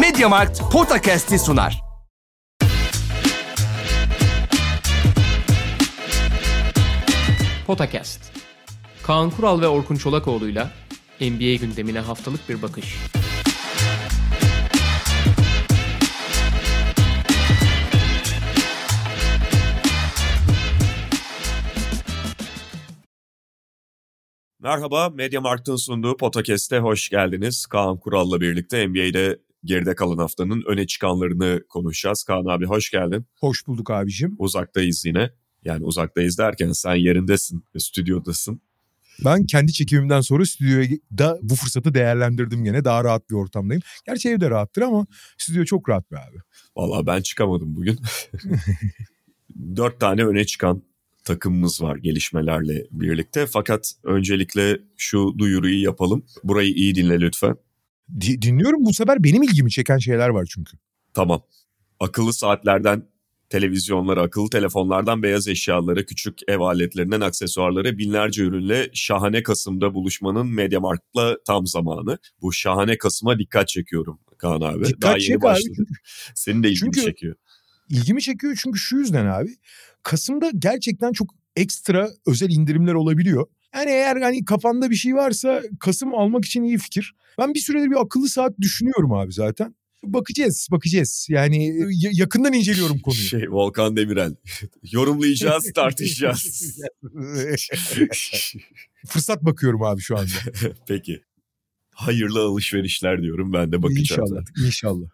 Mediamarkt Podcast'i sunar. Potakast. Kaan Kural ve Orkun Çolakoğlu'yla NBA gündemine haftalık bir bakış. Merhaba, Mediamarkt'ın sunduğu Podcast'e hoş geldiniz. Kaan Kural'la birlikte NBA'de geride kalan haftanın öne çıkanlarını konuşacağız. Kaan abi hoş geldin. Hoş bulduk abicim. Uzaktayız yine. Yani uzaktayız derken sen yerindesin, stüdyodasın. Ben kendi çekimimden sonra stüdyoya da bu fırsatı değerlendirdim gene. Daha rahat bir ortamdayım. Gerçi evde rahattır ama stüdyo çok rahat be abi. Valla ben çıkamadım bugün. Dört tane öne çıkan takımımız var gelişmelerle birlikte. Fakat öncelikle şu duyuruyu yapalım. Burayı iyi dinle lütfen. Di- dinliyorum bu sefer benim ilgimi çeken şeyler var çünkü. Tamam. Akıllı saatlerden televizyonlara, akıllı telefonlardan beyaz eşyalara, küçük ev aletlerinden aksesuarlara binlerce ürünle şahane Kasım'da buluşmanın Mediamarkt'la tam zamanı. Bu şahane Kasım'a dikkat çekiyorum Kaan abi. Dikkat Daha yeni abi. başladı. Senin de ilgini Çünkü- çekiyor. İlgimi çekiyor çünkü şu yüzden abi. Kasım'da gerçekten çok ekstra özel indirimler olabiliyor. Yani eğer hani kafanda bir şey varsa Kasım almak için iyi fikir. Ben bir süredir bir akıllı saat düşünüyorum abi zaten. Bakacağız, bakacağız. Yani y- yakından inceliyorum konuyu. Şey Volkan Demirel. Yorumlayacağız, tartışacağız. Fırsat bakıyorum abi şu anda. Peki. Hayırlı alışverişler diyorum ben de bakacağım İnşallah, zaten. inşallah.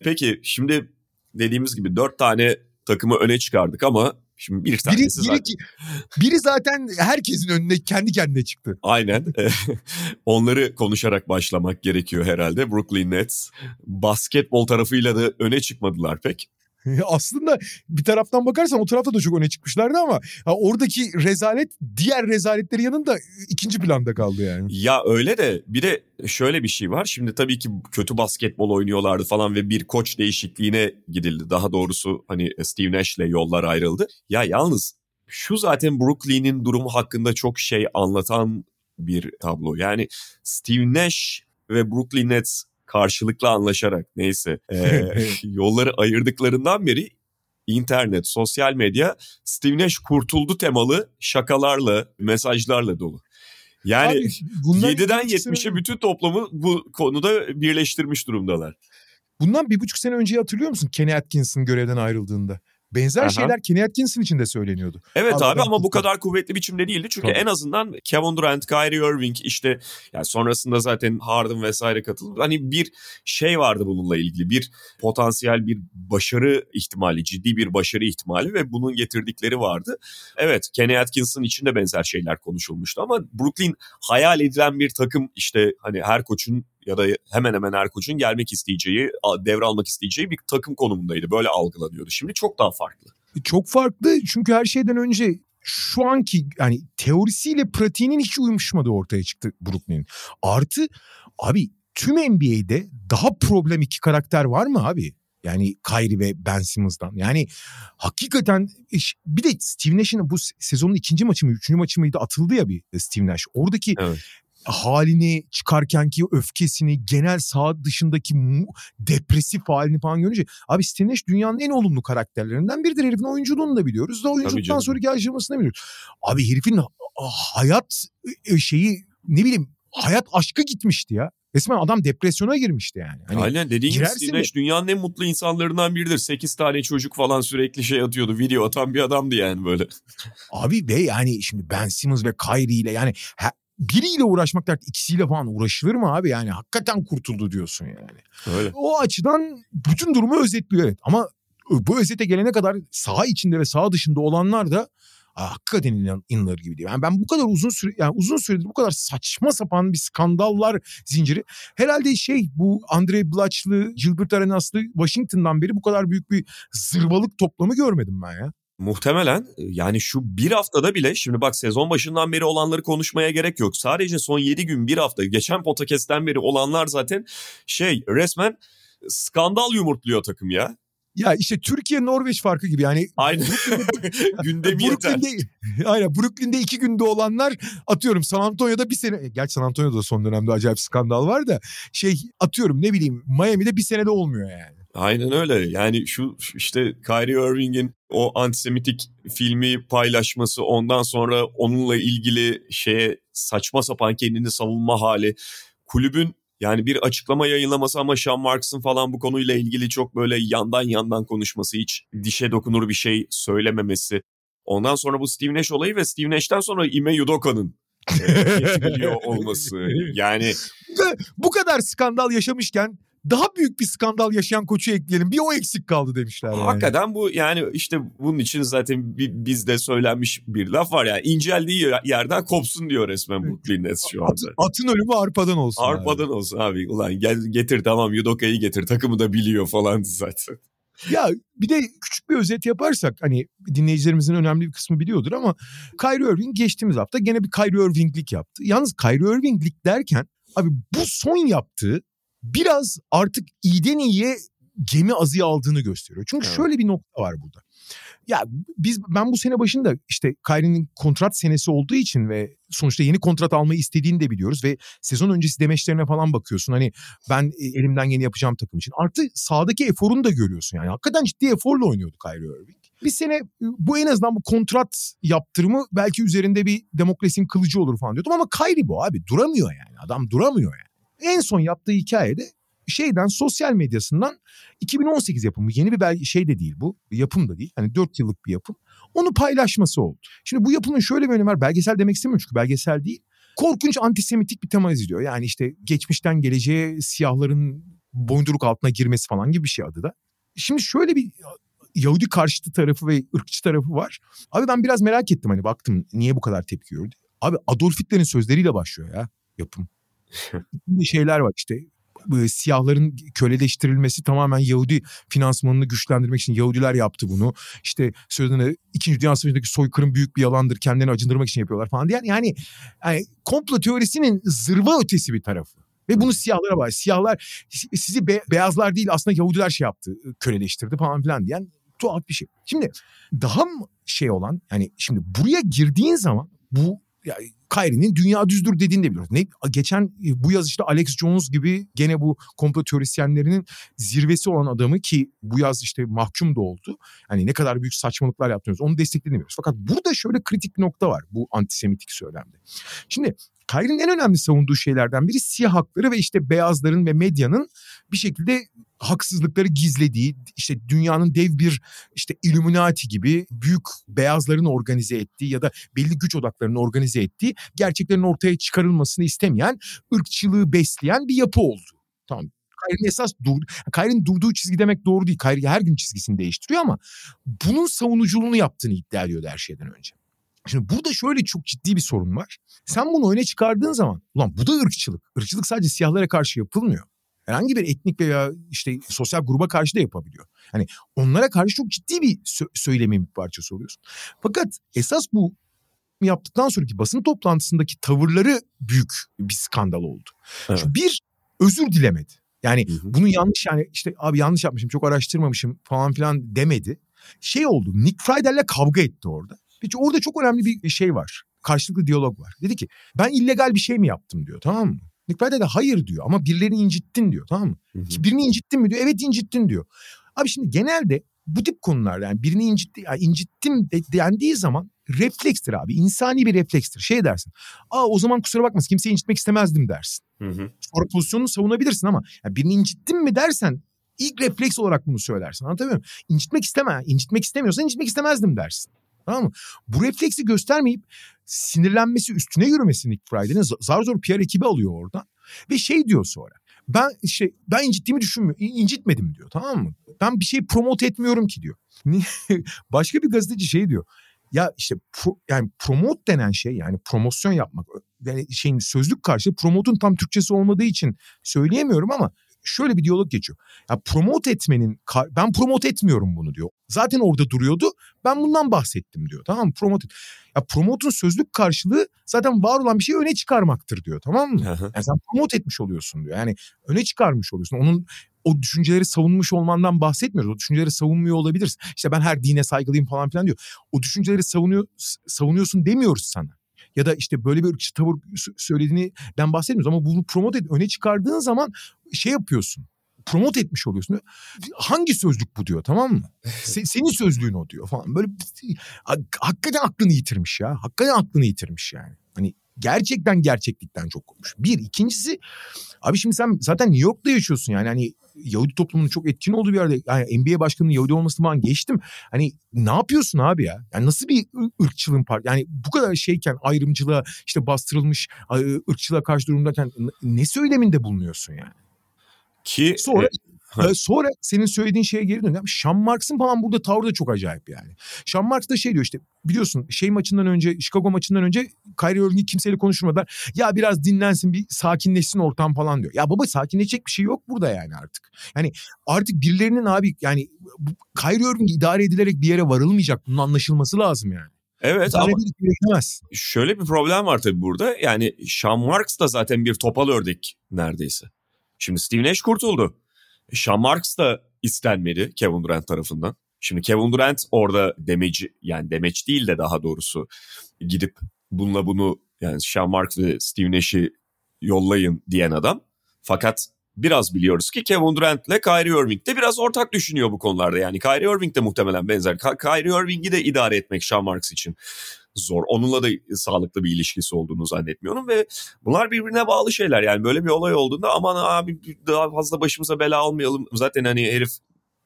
Peki şimdi dediğimiz gibi dört tane takımı öne çıkardık ama şimdi bir tanesi biri, zaten. biri zaten herkesin önüne kendi kendine çıktı. Aynen. Onları konuşarak başlamak gerekiyor herhalde. Brooklyn Nets basketbol tarafıyla da öne çıkmadılar pek. Aslında bir taraftan bakarsan o tarafta da çok öne çıkmışlardı ama ha, oradaki rezalet diğer rezaletleri yanında ikinci planda kaldı yani. Ya öyle de bir de şöyle bir şey var. Şimdi tabii ki kötü basketbol oynuyorlardı falan ve bir koç değişikliğine gidildi. Daha doğrusu hani Steve Nash'le yollar ayrıldı. Ya yalnız şu zaten Brooklyn'in durumu hakkında çok şey anlatan bir tablo. Yani Steve Nash ve Brooklyn Nets karşılıklı anlaşarak neyse e, yolları ayırdıklarından beri internet, sosyal medya Steve Nash kurtuldu temalı şakalarla, mesajlarla dolu. Yani Abi, bundan 7'den bir buçuk sene- 70'e bütün toplumu bu konuda birleştirmiş durumdalar. Bundan bir buçuk sene önce hatırlıyor musun Kenny Atkinson görevden ayrıldığında? Benzer Aha. şeyler Kenny Atkinson için de söyleniyordu. Evet Abi abi ama bu kadar kuvvetli biçimde değildi. Çünkü Tabii. en azından Kevin Durant, Kyrie Irving işte yani sonrasında zaten Harden vesaire katıldı. Hani bir şey vardı bununla ilgili. Bir potansiyel bir başarı ihtimali, ciddi bir başarı ihtimali ve bunun getirdikleri vardı. Evet Kenny Atkinson için de benzer şeyler konuşulmuştu ama Brooklyn hayal edilen bir takım işte hani her koçun ya da hemen hemen her koçun gelmek isteyeceği, devralmak isteyeceği bir takım konumundaydı. Böyle algılanıyordu. Şimdi çok daha farklı. Çok farklı çünkü her şeyden önce şu anki yani teorisiyle pratiğinin hiç uyuşmadığı ortaya çıktı Brooklyn'in. Artı abi tüm NBA'de daha problem iki karakter var mı abi? Yani Kyrie ve Ben Simmons'dan. Yani hakikaten bir de Steve Nash'in bu se- sezonun ikinci maçı mı, üçüncü maçı mıydı atıldı ya bir Steve Nash. Oradaki Evet. Halini çıkarkenki öfkesini genel saha dışındaki depresif halini falan görünce abi Nash dünyanın en olumlu karakterlerinden biridir herifin oyunculuğunu da biliyoruz da oyunculuktan sonraki aşamasını biliyoruz. Abi herifin ha- hayat e, şeyi ne bileyim hayat aşkı gitmişti ya. Resmen adam depresyona girmişti yani. Hani Aynen dediğin gibi Nash dünyanın en mutlu insanlarından biridir. 8 tane çocuk falan sürekli şey atıyordu. Video atan bir adamdı yani böyle. Abi ve yani şimdi Ben Simmons ve Kyrie ile yani biriyle uğraşmak dert ikisiyle falan uğraşılır mı abi? Yani hakikaten kurtuldu diyorsun yani. Öyle. O açıdan bütün durumu özetliyor evet. Ama bu özete gelene kadar saha içinde ve saha dışında olanlar da hakikaten inan, inanılır gibi değil. Yani ben bu kadar uzun süre yani uzun süredir bu kadar saçma sapan bir skandallar zinciri. Herhalde şey bu Andre Blatch'lı, Gilbert Arenas'lı Washington'dan beri bu kadar büyük bir zırvalık toplamı görmedim ben ya. Muhtemelen e, yani şu bir haftada bile şimdi bak sezon başından beri olanları konuşmaya gerek yok. Sadece son 7 gün bir hafta geçen podcast'ten beri olanlar zaten şey resmen skandal yumurtluyor takım ya. Ya işte Türkiye Norveç farkı gibi yani Aynen. Gündemi yeter. Brooklyn'de, aynen Brooklyn'de iki günde olanlar atıyorum San Antonio'da bir sene gerçi San Antonio'da son dönemde acayip skandal var da şey atıyorum ne bileyim Miami'de bir senede olmuyor yani. Aynen öyle. Yani şu işte Kyrie Irving'in o antisemitik filmi paylaşması ondan sonra onunla ilgili şeye saçma sapan kendini savunma hali. Kulübün yani bir açıklama yayınlaması ama Sean Marks'ın falan bu konuyla ilgili çok böyle yandan yandan konuşması hiç dişe dokunur bir şey söylememesi. Ondan sonra bu Steve Nash olayı ve Steve Nash'ten sonra Ime Udoka'nın e, olması. Yani Bu kadar skandal yaşamışken daha büyük bir skandal yaşayan koçu ekleyelim. Bir o eksik kaldı demişler yani. Hakikaten bu yani işte bunun için zaten bi- bizde söylenmiş bir laf var ya inceldiği yerden kopsun diyor resmen Brooklyn Nets şu anda. atın ölümü arpadan olsun. abi. Arpadan olsun abi ulan gel getir tamam Yudoka'yı getir takımı da biliyor falan zaten. Ya bir de küçük bir özet yaparsak hani dinleyicilerimizin önemli bir kısmı biliyordur ama Kyrie Irving geçtiğimiz hafta gene bir Kyrie Irving'lik yaptı. Yalnız Kyrie Irving'lik derken abi bu son yaptığı biraz artık iyiden iyiye gemi azıya aldığını gösteriyor. Çünkü Evet. şöyle bir nokta var burada. Ya biz ben bu sene başında işte Kyrie'nin kontrat senesi olduğu için ve sonuçta yeni kontrat almayı istediğini de biliyoruz ve sezon öncesi demeçlerine falan bakıyorsun. Hani ben e, elimden geleni yapacağım takım için. Artı sahadaki eforunu da görüyorsun yani. Hakikaten ciddi eforla oynuyordu Kyrie Irving. Bir sene e, bu en azından bu kontrat yaptırımı belki üzerinde bir demokrasinin kılıcı olur falan diyordum ama Kyrie bu abi duramıyor yani. Adam duramıyor yani. En son yaptığı hikayede şeyden sosyal medyasından 2018 yapımı yeni bir belge şey de değil bu yapım da değil hani 4 yıllık bir yapım onu paylaşması oldu. Şimdi bu yapımın şöyle bir önemi var belgesel demek istemiyorum çünkü belgesel değil korkunç antisemitik bir tema izliyor. Yani işte geçmişten geleceğe siyahların boyunduruk altına girmesi falan gibi bir şey adı da. Şimdi şöyle bir Yahudi karşıtı tarafı ve ırkçı tarafı var. Abi ben biraz merak ettim hani baktım niye bu kadar tepki gördü. Abi Adolf Hitler'in sözleriyle başlıyor ya yapım. İçinde şeyler var işte siyahların köleleştirilmesi tamamen Yahudi finansmanını güçlendirmek için Yahudiler yaptı bunu. İşte sözünü İkinci Dünya Savaşı'ndaki soykırım büyük bir yalandır kendilerini acındırmak için yapıyorlar falan diye. Yani, yani komplo teorisinin zırva ötesi bir tarafı. Ve bunu siyahlara var. Siyahlar sizi be- beyazlar değil aslında Yahudiler şey yaptı, köleleştirdi falan filan diyen tuhaf bir şey. Şimdi daha mı şey olan yani şimdi buraya girdiğin zaman bu ya Kyrie'nin dünya düzdür dediğini de biliyoruz. Ne, geçen bu yaz işte Alex Jones gibi gene bu komplo teorisyenlerinin zirvesi olan adamı ki bu yaz işte mahkum da oldu. Hani ne kadar büyük saçmalıklar yaptınız onu desteklemiyoruz. Fakat burada şöyle kritik nokta var bu antisemitik söylemde. Şimdi Kyrie'nin en önemli savunduğu şeylerden biri siyah hakları ve işte beyazların ve medyanın bir şekilde haksızlıkları gizlediği işte dünyanın dev bir işte Illuminati gibi büyük beyazların organize ettiği ya da belli güç odaklarının organize ettiği gerçeklerin ortaya çıkarılmasını istemeyen ırkçılığı besleyen bir yapı oldu. Tamam. Kyrie'nin esas dur, Kyrie'nin durduğu çizgi demek doğru değil. Kyrie her gün çizgisini değiştiriyor ama bunun savunuculuğunu yaptığını iddia ediyordu her şeyden önce. Şimdi burada şöyle çok ciddi bir sorun var. Sen bunu öne çıkardığın zaman ulan bu da ırkçılık. Irkçılık sadece siyahlara karşı yapılmıyor. Herhangi bir etnik veya işte sosyal gruba karşı da yapabiliyor. Hani onlara karşı çok ciddi bir sö- söylemin bir parçası oluyorsun. Fakat esas bu yaptıktan sonraki basın toplantısındaki tavırları büyük bir skandal oldu. Evet. Çünkü bir özür dilemedi. Yani Hı hı. bunu yanlış yani işte abi yanlış yapmışım çok araştırmamışım falan filan demedi. Şey oldu Nick Friedell'le kavga etti orada. Peki orada çok önemli bir şey var. Karşılıklı diyalog var. Dedi ki ben illegal bir şey mi yaptım diyor tamam mı? Nick Friedel de hayır diyor ama birilerini incittin diyor tamam mı? Hı hı. Birini incittin mi diyor. Evet incittin diyor. Abi şimdi genelde bu tip konularda yani birini incitti, yani incittim de, dendiği zaman reflekstir abi. İnsani bir reflekstir. Şey dersin. Aa o zaman kusura bakmasın kimseyi incitmek istemezdim dersin. Hı hı. Sonra pozisyonunu savunabilirsin ama ya birini incittin mi dersen ilk refleks olarak bunu söylersin. Anlatabiliyor muyum? İncitmek isteme. İncitmek istemiyorsan incitmek istemezdim dersin. Tamam mı? Bu refleksi göstermeyip sinirlenmesi, üstüne yürümesi Nick Friday'nin zar zor PR ekibi alıyor oradan. Ve şey diyor sonra. Ben işte ben incittiğimi düşünmüyorum. İncitmedim diyor tamam mı? Ben bir şey promote etmiyorum ki diyor. Başka bir gazeteci şey diyor. Ya işte pro- yani promote denen şey yani promosyon yapmak yani şeyin sözlük karşı promotun tam Türkçesi olmadığı için söyleyemiyorum ama şöyle bir diyalog geçiyor. Ya promote etmenin ben promote etmiyorum bunu diyor. Zaten orada duruyordu. Ben bundan bahsettim diyor. Tamam mı? Promote. Ya promotun sözlük karşılığı zaten var olan bir şeyi öne çıkarmaktır diyor. Tamam mı? Yani sen promote etmiş oluyorsun diyor. Yani öne çıkarmış oluyorsun. Onun o düşünceleri savunmuş olmandan bahsetmiyoruz. O düşünceleri savunmuyor olabilirsin. İşte ben her dine saygılıyım falan filan diyor. O düşünceleri savunuyor savunuyorsun demiyoruz sana. Ya da işte böyle bir ırkçı tavır söylediğinden bahsetmiyoruz ama bunu promote et, öne çıkardığın zaman şey yapıyorsun promote etmiş oluyorsun. Hangi sözlük bu diyor tamam mı? Se, senin sözlüğün o diyor falan. Böyle hakikaten aklını yitirmiş ya. Hakikaten aklını yitirmiş yani. Hani gerçekten gerçeklikten çok kopmuş. Bir. ikincisi abi şimdi sen zaten New York'ta yaşıyorsun yani. Hani Yahudi toplumunun çok etkin olduğu bir yerde. Yani NBA başkanının Yahudi olmasını falan geçtim. Hani ne yapıyorsun abi ya? Yani nasıl bir ırkçılığın part? Yani bu kadar şeyken ayrımcılığa işte bastırılmış ırkçılığa karşı durumdayken ne söyleminde bulunuyorsun yani? Ki sonra e, sonra senin söylediğin şeye geri dönüyorum. Sean Marks'ın falan burada tavrı da çok acayip yani. Sean Marks da şey diyor işte biliyorsun şey maçından önce Chicago maçından önce Kyrie Irving'i kimseyle konuşmadan ya biraz dinlensin bir sakinleşsin ortam falan diyor. Ya baba sakinleşecek bir şey yok burada yani artık. Yani artık birilerinin abi yani Kyrie Irving idare edilerek bir yere varılmayacak. Bunun anlaşılması lazım yani. Evet idare ama şöyle bir problem var tabii burada. Yani Sean Marks da zaten bir topal ördek neredeyse. Şimdi Steve Nash kurtuldu. Sean Marks da istenmedi Kevin Durant tarafından. Şimdi Kevin Durant orada demeci yani demeç değil de daha doğrusu gidip bununla bunu yani Sean Marks ve Steve Nash'i yollayın diyen adam. Fakat biraz biliyoruz ki Kevin Durant ile Kyrie Irving de biraz ortak düşünüyor bu konularda. Yani Kyrie Irving de muhtemelen benzer. Kyrie Irving'i de idare etmek Sean Marks için zor. Onunla da sağlıklı bir ilişkisi olduğunu zannetmiyorum ve bunlar birbirine bağlı şeyler. Yani böyle bir olay olduğunda aman abi daha fazla başımıza bela almayalım. Zaten hani herif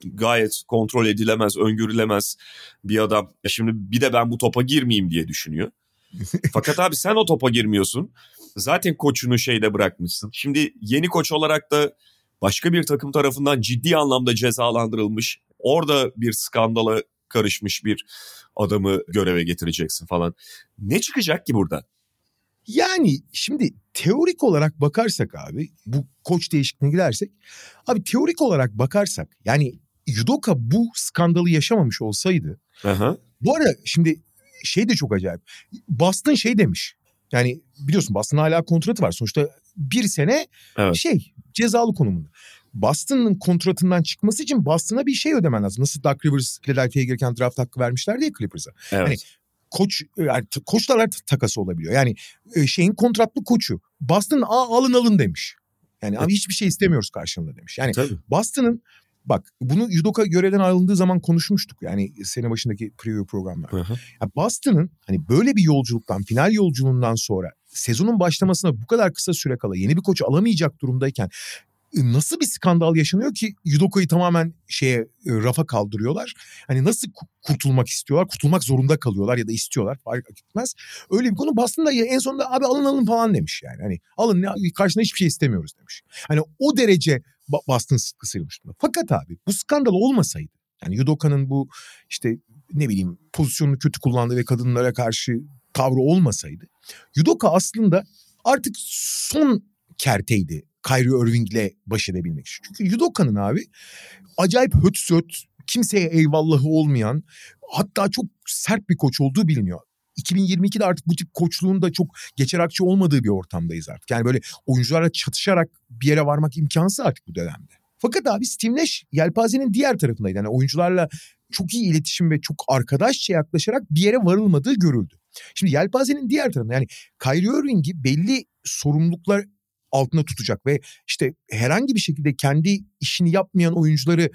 gayet kontrol edilemez, öngörülemez bir adam. Şimdi bir de ben bu topa girmeyeyim diye düşünüyor. Fakat abi sen o topa girmiyorsun. Zaten koçunu şeyde bırakmışsın. Şimdi yeni koç olarak da başka bir takım tarafından ciddi anlamda cezalandırılmış. Orada bir skandala karışmış bir adamı göreve getireceksin falan. Ne çıkacak ki burada? Yani şimdi teorik olarak bakarsak abi bu koç değişikliğine gidersek abi teorik olarak bakarsak yani Yudoka bu skandalı yaşamamış olsaydı Aha. bu arada şimdi şey de çok acayip Boston şey demiş yani biliyorsun Boston hala kontratı var sonuçta bir sene evet. şey cezalı konumunda. Boston'ın kontratından çıkması için Boston'a bir şey ödemen lazım. Nasıl Doug Rivers Philadelphia'ya gelirken draft hakkı vermişler diye Clippers'a. Evet. Hani koç yani koçlarla takası olabiliyor. Yani e, şeyin kontratlı koçu Boston alın alın demiş. Yani evet. abi hiçbir şey istemiyoruz karşılığında demiş. Yani Tabii. Boston'ın bak bunu Yudoka görevden ayrıldığı zaman konuşmuştuk. Yani sene başındaki preview programlarda. Yani Boston'ın hani böyle bir yolculuktan, final yolculuğundan sonra sezonun başlamasına bu kadar kısa süre kala yeni bir koç alamayacak durumdayken nasıl bir skandal yaşanıyor ki Yudoka'yı tamamen şeye e, rafa kaldırıyorlar. Hani nasıl kurtulmak istiyorlar? Kurtulmak zorunda kalıyorlar ya da istiyorlar fark etmez. Öyle bir konu Boston da en sonunda abi alın alın falan demiş yani. Hani alın karşına hiçbir şey istemiyoruz demiş. Hani o derece Boston sıkısıymış. Fakat abi bu skandal olmasaydı yani Yudoka'nın bu işte ne bileyim pozisyonunu kötü kullandığı ve kadınlara karşı tavrı olmasaydı Yudoka aslında artık son kerteydi Kyrie Irving'le baş edebilmek için. Çünkü Yudoka'nın abi acayip höt söt, kimseye eyvallahı olmayan hatta çok sert bir koç olduğu biliniyor. 2022'de artık bu tip koçluğun da çok geçer akçe olmadığı bir ortamdayız artık. Yani böyle oyuncularla çatışarak bir yere varmak imkansız artık bu dönemde. Fakat abi Steve Nash yelpazenin diğer tarafındaydı. Yani oyuncularla çok iyi iletişim ve çok arkadaşça yaklaşarak bir yere varılmadığı görüldü. Şimdi yelpazenin diğer tarafında yani Kyrie Irving'i belli sorumluluklar altına tutacak ve işte herhangi bir şekilde kendi işini yapmayan oyuncuları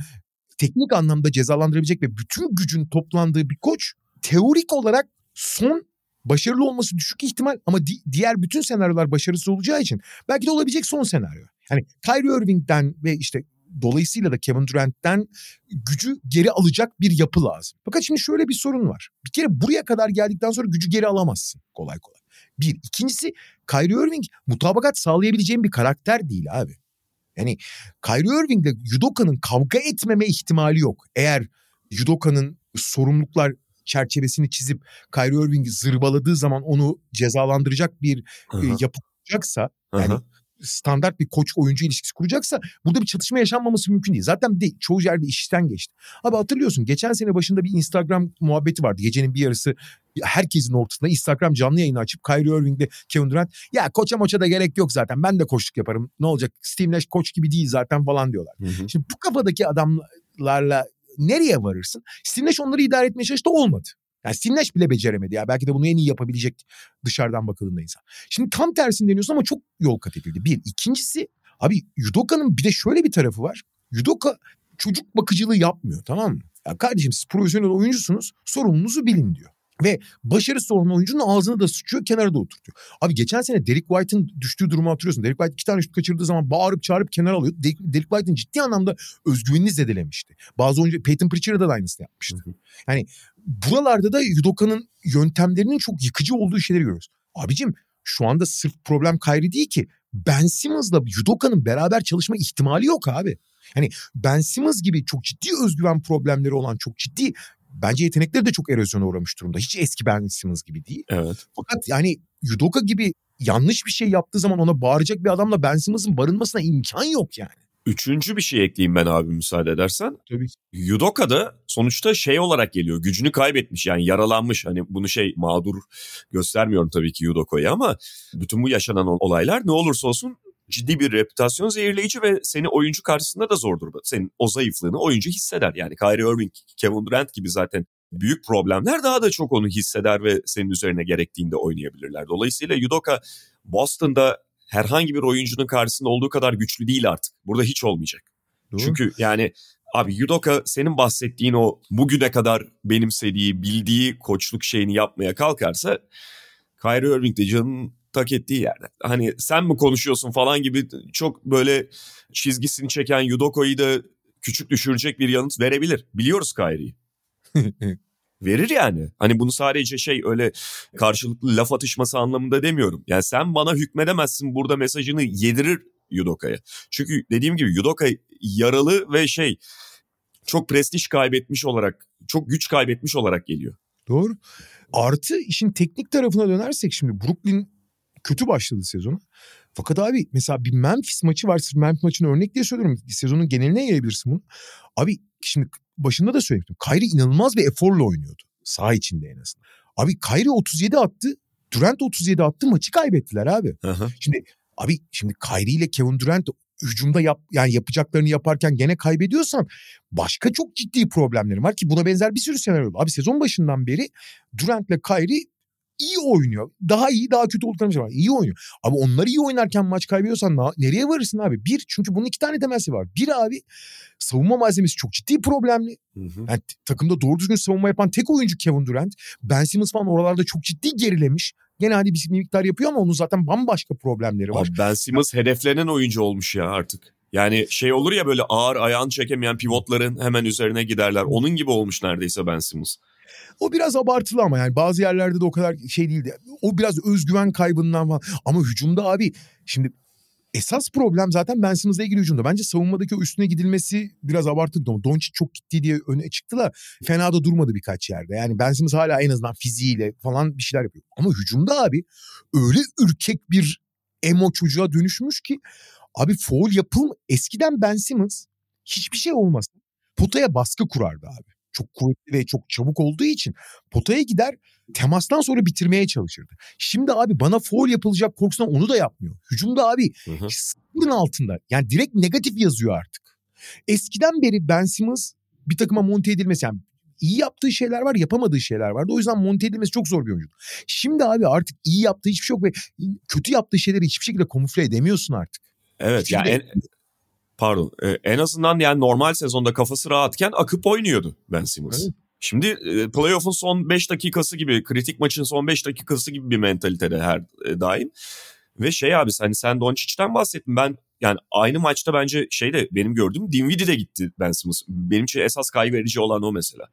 teknik anlamda cezalandırabilecek ve bütün gücün toplandığı bir koç teorik olarak son başarılı olması düşük ihtimal ama di- diğer bütün senaryolar başarısız olacağı için belki de olabilecek son senaryo. Yani Kyrie Irving'den ve işte dolayısıyla da Kevin Durant'ten gücü geri alacak bir yapı lazım. Fakat şimdi şöyle bir sorun var. Bir kere buraya kadar geldikten sonra gücü geri alamazsın kolay kolay. Bir. ikincisi Kyrie Irving mutabakat sağlayabileceğim bir karakter değil abi. Yani Kyrie Irving ile Yudoka'nın kavga etmeme ihtimali yok. Eğer Yudoka'nın sorumluluklar çerçevesini çizip Kyrie Irving'i zırbaladığı zaman onu cezalandıracak bir e, yapı olacaksa yani standart bir koç oyuncu ilişkisi kuracaksa burada bir çatışma yaşanmaması mümkün değil. Zaten bir de çoğu yerde işten geçti. Abi hatırlıyorsun geçen sene başında bir Instagram muhabbeti vardı. Gecenin bir yarısı herkesin ortasında Instagram canlı yayını açıp Kyrie Irving'de Kevin Durant ya koça moça da gerek yok zaten ben de koçluk yaparım ne olacak Steve Nash koç gibi değil zaten falan diyorlar. Hı hı. Şimdi bu kafadaki adamlarla nereye varırsın? Steve Nash onları idare etmeye çalıştı olmadı. Yani Nash bile beceremedi ya. Belki de bunu en iyi yapabilecek dışarıdan bakıldığında insan. Şimdi tam tersini deniyorsun ama çok yol kat edildi. Bir. ikincisi abi Yudoka'nın bir de şöyle bir tarafı var. Yudoka çocuk bakıcılığı yapmıyor tamam mı? Ya kardeşim siz profesyonel oyuncusunuz sorumluluğunuzu bilin diyor. Ve başarısız olan oyuncunun ağzını da sıçıyor kenara da oturtuyor. Abi geçen sene Derek White'ın düştüğü durumu hatırlıyorsun. Derek White iki tane şut kaçırdığı zaman bağırıp çağırıp kenara alıyordu. Derek, Derek White'ın ciddi anlamda özgüvenini zedelemişti. Bazı oyuncu Peyton Pritchard'a da aynısını yapmıştı. Yani buralarda da Yudoka'nın yöntemlerinin çok yıkıcı olduğu şeyleri görüyoruz. Abicim şu anda sırf problem Kyrie değil ki. Ben Simmons'la Yudoka'nın beraber çalışma ihtimali yok abi. Yani Ben Simmons gibi çok ciddi özgüven problemleri olan çok ciddi bence yetenekleri de çok erozyona uğramış durumda. Hiç eski Ben Simmons gibi değil. Evet. Fakat yani Yudoka gibi yanlış bir şey yaptığı zaman ona bağıracak bir adamla Ben Simmons'ın barınmasına imkan yok yani. Üçüncü bir şey ekleyeyim ben abi müsaade edersen. Tabii. Yudoka da sonuçta şey olarak geliyor. Gücünü kaybetmiş yani yaralanmış. Hani bunu şey mağdur göstermiyorum tabii ki Yudoka'yı ama bütün bu yaşanan olaylar ne olursa olsun ciddi bir reputasyon zehirleyici ve seni oyuncu karşısında da zor durumda. Senin o zayıflığını oyuncu hisseder. Yani Kyrie Irving, Kevin Durant gibi zaten büyük problemler daha da çok onu hisseder ve senin üzerine gerektiğinde oynayabilirler. Dolayısıyla Yudoka Boston'da herhangi bir oyuncunun karşısında olduğu kadar güçlü değil artık. Burada hiç olmayacak. Doğru. Çünkü yani abi Yudoka senin bahsettiğin o bugüne kadar benimsediği, bildiği koçluk şeyini yapmaya kalkarsa Kyrie Irving de canın tak ettiği yerde. Hani sen mi konuşuyorsun falan gibi çok böyle çizgisini çeken Yudoka'yı da küçük düşürecek bir yanıt verebilir. Biliyoruz Kyrie'yi. Verir yani. Hani bunu sadece şey öyle karşılıklı laf atışması anlamında demiyorum. Yani sen bana hükmedemezsin burada mesajını yedirir Yudoka'ya. Çünkü dediğim gibi Yudoka yaralı ve şey çok prestij kaybetmiş olarak, çok güç kaybetmiş olarak geliyor. Doğru. Artı işin teknik tarafına dönersek şimdi Brooklyn kötü başladı sezonu. Fakat abi mesela bir Memphis maçı var. Sırf Memphis maçını örnek diye söylüyorum. Sezonun geneline yayabilirsin bunu. Abi şimdi başında da söylemiştim. Kyrie inanılmaz bir eforla oynuyordu. Sağ içinde en azından. Abi Kyrie 37 attı. Durant 37 attı. Maçı kaybettiler abi. Aha. Şimdi abi şimdi Kyrie ile Kevin Durant hücumda yap, yani yapacaklarını yaparken gene kaybediyorsan başka çok ciddi problemlerim var ki buna benzer bir sürü senaryo oldu. Abi sezon başından beri Durant ile Kyrie iyi oynuyor. Daha iyi daha kötü olduklarını var. İyi oynuyor. Abi onlar iyi oynarken maç kaybediyorsan nereye varırsın abi? Bir çünkü bunun iki tane temeli var. Bir abi savunma malzemesi çok ciddi problemli. Hı hı. Yani takımda doğru düzgün savunma yapan tek oyuncu Kevin Durant. Ben Simmons falan oralarda çok ciddi gerilemiş. Gene hadi bir miktar yapıyor ama onun zaten bambaşka problemleri var. Abi Ben Simmons hedeflenen oyuncu olmuş ya artık. Yani şey olur ya böyle ağır ayağını çekemeyen pivotların hemen üzerine giderler. Onun gibi olmuş neredeyse Ben Simmons. O biraz abartılı ama yani bazı yerlerde de o kadar şey değildi. O biraz özgüven kaybından falan. Ama hücumda abi şimdi esas problem zaten Ben Simmons'la ilgili hücumda. Bence savunmadaki o üstüne gidilmesi biraz abartıldı. ama Doncic çok gitti diye öne çıktı da fena da durmadı birkaç yerde. Yani Ben Simmons hala en azından fiziğiyle falan bir şeyler yapıyor. Ama hücumda abi öyle ürkek bir emo çocuğa dönüşmüş ki abi foul yapıl eskiden Ben Simmons hiçbir şey olmasın potaya baskı kurardı abi. Çok kuvvetli ve çok çabuk olduğu için potaya gider temastan sonra bitirmeye çalışırdı. Şimdi abi bana foul yapılacak korkusundan onu da yapmıyor. Hücumda abi Hı hı. sıfırın altında. Yani direkt negatif yazıyor artık. Eskiden beri Ben Simmons bir takıma monte edilmesi yani iyi yaptığı şeyler var yapamadığı şeyler vardı. O yüzden monte edilmesi çok zor bir oyuncu. Şimdi abi artık iyi yaptığı hiçbir şey yok ve kötü yaptığı şeyleri hiçbir şekilde kamufle edemiyorsun artık. Evet ya Şimdi- en, pardon e, en azından yani normal sezonda kafası rahatken akıp oynuyordu Ben Simmons. Evet. Şimdi e, playoff'un son 5 dakikası gibi kritik maçın son 5 dakikası gibi bir mentalitede her e, daim. Ve şey abi hani sen Doncic'ten bahsettin ben yani aynı maçta bence şey de benim gördüğüm Dinwiddie de gitti Ben Simmons. Benim için esas kaybı verici olan o mesela.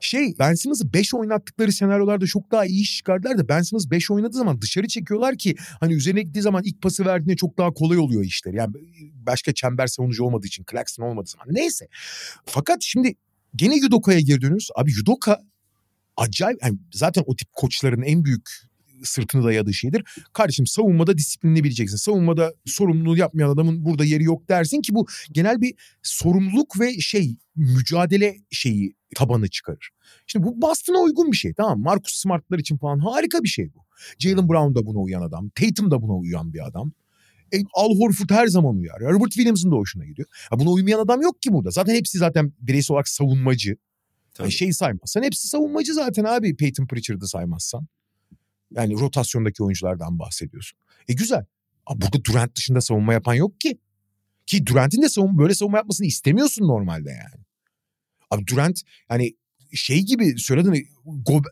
Şey Ben Simmons'ı 5 oynattıkları senaryolarda çok daha iyi iş çıkardılar da Ben Simmons 5 oynadığı zaman dışarı çekiyorlar ki hani üzerine gittiği zaman ilk pası verdiğinde çok daha kolay oluyor işleri. Yani başka çember savunucu olmadığı için Claxton olmadığı zaman neyse. Fakat şimdi gene Yudoka'ya geri dönüyoruz. Abi Yudoka acayip yani zaten o tip koçların en büyük sırtını dayadığı şeydir. Kardeşim savunmada disiplinli bileceksin. Savunmada sorumluluğu yapmayan adamın burada yeri yok dersin ki bu genel bir sorumluluk ve şey mücadele şeyi tabanı çıkarır. Şimdi bu Boston'a uygun bir şey tamam Marcus Smart'lar için falan harika bir şey bu. Jalen Brown da buna uyan adam. Tatum da buna uyan bir adam. E, Al Horford her zaman uyar. Robert Williams'ın da hoşuna gidiyor. Ya buna uymayan adam yok ki burada. Zaten hepsi zaten bireysel olarak savunmacı. Yani şey saymazsan hepsi savunmacı zaten abi Peyton Pritchard'ı saymazsan. Yani rotasyondaki oyunculardan bahsediyorsun. E güzel. Abi burada Durant dışında savunma yapan yok ki. Ki Durant'in de savunma, böyle savunma yapmasını istemiyorsun normalde yani. Abi Durant yani şey gibi söyledin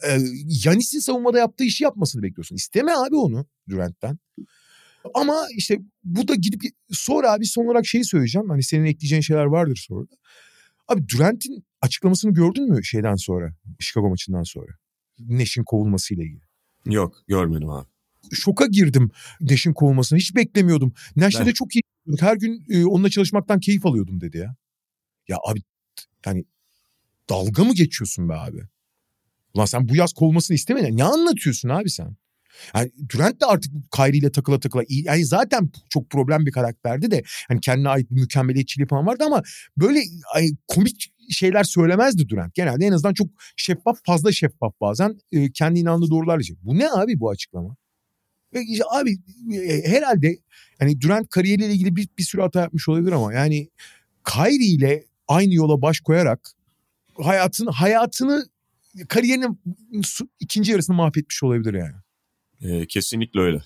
e, Yanis'in savunmada yaptığı işi yapmasını bekliyorsun. İsteme abi onu Durant'ten. Ama işte bu da gidip sonra abi son olarak şeyi söyleyeceğim. Hani senin ekleyeceğin şeyler vardır sonra. Abi Durant'in açıklamasını gördün mü şeyden sonra? Chicago maçından sonra. Neş'in kovulmasıyla ilgili. Yok görmedim abi. Şoka girdim Neş'in kovulmasını. Hiç beklemiyordum. Neş'le de çok iyi. Her gün e, onunla çalışmaktan keyif alıyordum dedi ya. Ya abi yani dalga mı geçiyorsun be abi? Ulan sen bu yaz kovulmasını istemedin. Ne anlatıyorsun abi sen? Yani Durant de artık Kyrie ile takıla takıla yani zaten çok problem bir karakterdi de hani kendine ait bir mükemmeliyetçiliği falan vardı ama böyle ay, komik şeyler söylemezdi Durant. Genelde en azından çok şeffaf fazla şeffaf bazen e, kendi inandığı doğrularla şey. Bu ne abi bu açıklama? Ve işte abi e, herhalde yani Durant kariyeriyle ilgili bir, bir sürü hata yapmış olabilir ama yani Kyrie ile aynı yola baş koyarak hayatını hayatını kariyerinin ikinci yarısını mahvetmiş olabilir yani. E, kesinlikle öyle.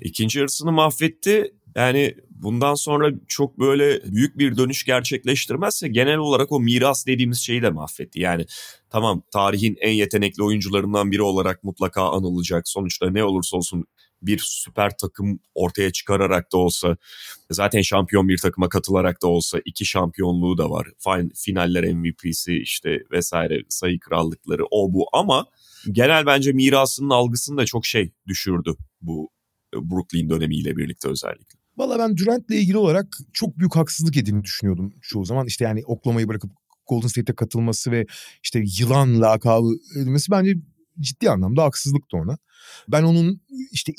İkinci yarısını mahvetti. Yani bundan sonra çok böyle büyük bir dönüş gerçekleştirmezse genel olarak o miras dediğimiz şeyi de mahvetti. Yani tamam tarihin en yetenekli oyuncularından biri olarak mutlaka anılacak. Sonuçta ne olursa olsun bir süper takım ortaya çıkararak da olsa zaten şampiyon bir takıma katılarak da olsa iki şampiyonluğu da var. Finaller MVP'si işte vesaire sayı krallıkları o bu ama genel bence mirasının algısını da çok şey düşürdü bu Brooklyn dönemiyle birlikte özellikle. Valla ben Durant'le ilgili olarak çok büyük haksızlık edildiğini düşünüyordum çoğu zaman. İşte yani Oklahoma'yı bırakıp Golden State'e katılması ve işte yılan lakabı edilmesi bence ciddi anlamda haksızlıktı ona. Ben onun işte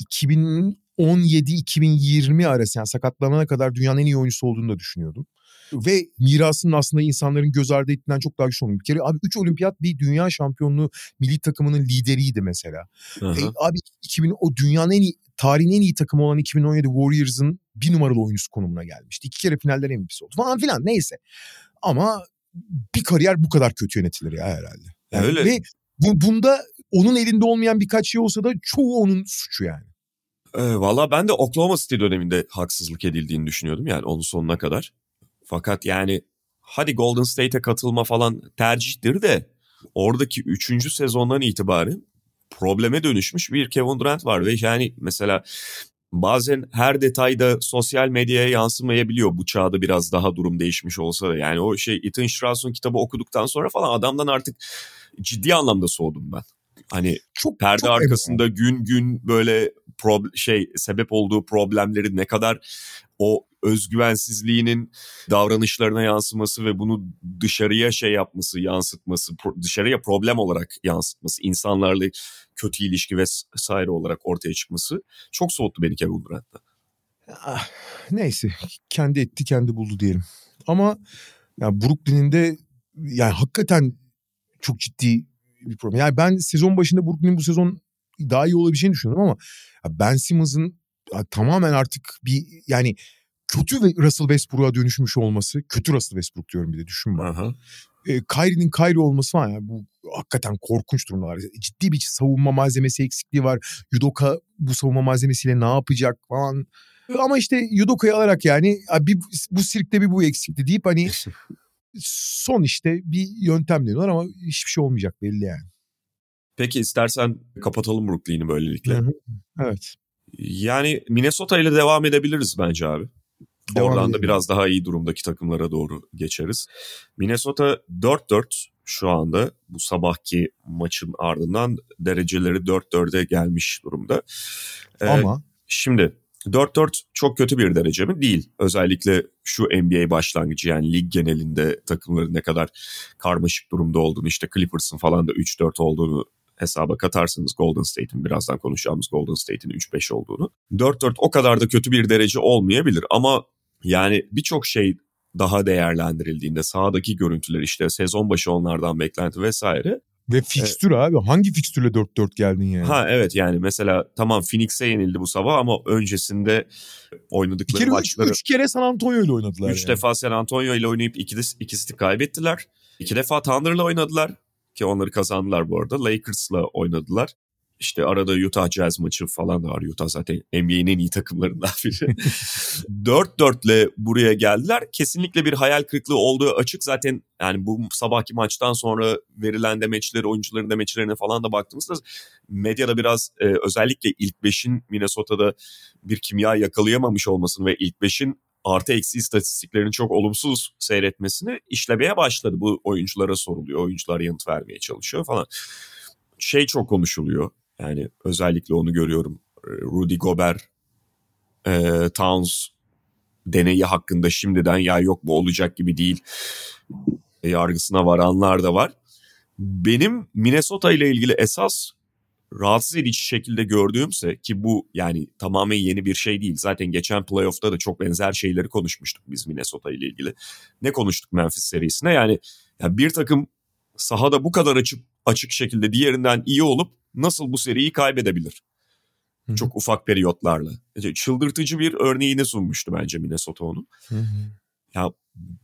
2017-2020 arası yani sakatlanana kadar dünyanın en iyi oyuncusu olduğunu da düşünüyordum. Ve mirasının aslında insanların göz ardı ettiğinden çok daha güçlü olduğunu. Bir kere abi 3 olimpiyat bir dünya şampiyonluğu milli takımının lideriydi mesela. E, abi 2000 o dünyanın en iyi tarihin en iyi takımı olan 2017 Warriors'ın bir numaralı oyuncusu konumuna gelmişti. İki kere finaller MVP'si oldu falan filan neyse. Ama bir kariyer bu kadar kötü yönetilir ya herhalde. Yani Öyle. Ve bu, bunda onun elinde olmayan birkaç şey olsa da çoğu onun suçu yani. E, Valla ben de Oklahoma City döneminde haksızlık edildiğini düşünüyordum yani onun sonuna kadar. Fakat yani hadi Golden State'e katılma falan tercihtir de oradaki 3. sezondan itibaren probleme dönüşmüş bir Kevin Durant var ve yani mesela bazen her detayda sosyal medyaya yansımayabiliyor bu çağda biraz daha durum değişmiş olsa da. Yani o şey Ethan Strauss'un kitabı okuduktan sonra falan adamdan artık ciddi anlamda soğudum ben. Hani çok, perde çok arkasında emin. gün gün böyle prob- şey sebep olduğu problemleri ne kadar o özgüvensizliğinin davranışlarına yansıması ve bunu dışarıya şey yapması, yansıtması, dışarıya problem olarak yansıtması, insanlarla kötü ilişki vesaire olarak ortaya çıkması çok soğuttu beni Kevin Durant'ta. Ah, neyse kendi etti kendi buldu diyelim. Ama ya Brooklyn'in de yani hakikaten çok ciddi bir problem. Yani ben sezon başında Brooklyn'in bu sezon daha iyi olabileceğini düşünüyordum ama Ben Simmons'ın tamamen artık bir yani kötü ve Russell Westbrook'a dönüşmüş olması. Kötü Russell Westbrook diyorum bir de düşün bak. E, Kyrie'nin Kyrie olması var ya bu hakikaten korkunç durumlar. Ciddi bir savunma malzemesi eksikliği var. Yudoka bu savunma malzemesiyle ne yapacak falan. Ama işte Yudoka'yı alarak yani bir, bu sirkte bir bu eksikti deyip hani son işte bir yöntem deniyorlar ama hiçbir şey olmayacak belli yani. Peki istersen kapatalım Brooklyn'i böylelikle. Hı hı. Evet. Yani Minnesota ile devam edebiliriz bence abi. Devam Oradan edelim. da biraz daha iyi durumdaki takımlara doğru geçeriz. Minnesota 4-4 şu anda bu sabahki maçın ardından dereceleri 4-4'e gelmiş durumda. Ee, Ama şimdi 4-4 çok kötü bir derece mi? Değil. Özellikle şu NBA başlangıcı yani lig genelinde takımların ne kadar karmaşık durumda olduğunu işte Clippers'ın falan da 3-4 olduğunu hesaba katarsanız Golden State'in birazdan konuşacağımız Golden State'in 3-5 olduğunu. 4-4 o kadar da kötü bir derece olmayabilir ama yani birçok şey daha değerlendirildiğinde sahadaki görüntüler işte sezon başı onlardan beklenti vesaire. Ve fikstür evet. abi hangi fikstürle 4-4 geldin yani? Ha evet yani mesela tamam Phoenix'e yenildi bu sabah ama öncesinde oynadıkları bir kere maçları... 3 kere San Antonio ile oynadılar 3 yani. defa San Antonio ile oynayıp ikisi, ikisini kaybettiler. 2 defa Thunder'la oynadılar ki onları kazandılar bu arada. Lakers'la oynadılar. İşte arada Utah Jazz maçı falan da var. Utah zaten NBA'nin en iyi takımlarından biri. 4-4'le buraya geldiler. Kesinlikle bir hayal kırıklığı olduğu açık. Zaten yani bu sabahki maçtan sonra verilen demeçleri, oyuncuların demeçlerine falan da baktığımızda medyada biraz e, özellikle ilk 5'in Minnesota'da bir kimya yakalayamamış olmasını ve ilk 5'in artı eksi istatistiklerini çok olumsuz seyretmesini işlemeye başladı. Bu oyunculara soruluyor. Oyuncular yanıt vermeye çalışıyor falan. Şey çok konuşuluyor. Yani özellikle onu görüyorum. Ee, Rudy Gobert, e, Towns deneyi hakkında şimdiden ya yok bu olacak gibi değil yargısına varanlar da var. Benim Minnesota ile ilgili esas rahatsız edici şekilde gördüğümse ki bu yani tamamen yeni bir şey değil. Zaten geçen playoff'ta da çok benzer şeyleri konuşmuştuk biz Minnesota ile ilgili. Ne konuştuk Memphis serisine? Yani, yani bir takım sahada bu kadar açık açık şekilde diğerinden iyi olup nasıl bu seriyi kaybedebilir? Hı-hı. Çok ufak periyotlarla. Çıldırtıcı bir örneğini sunmuştu bence Minnesota onun. Hı-hı. Ya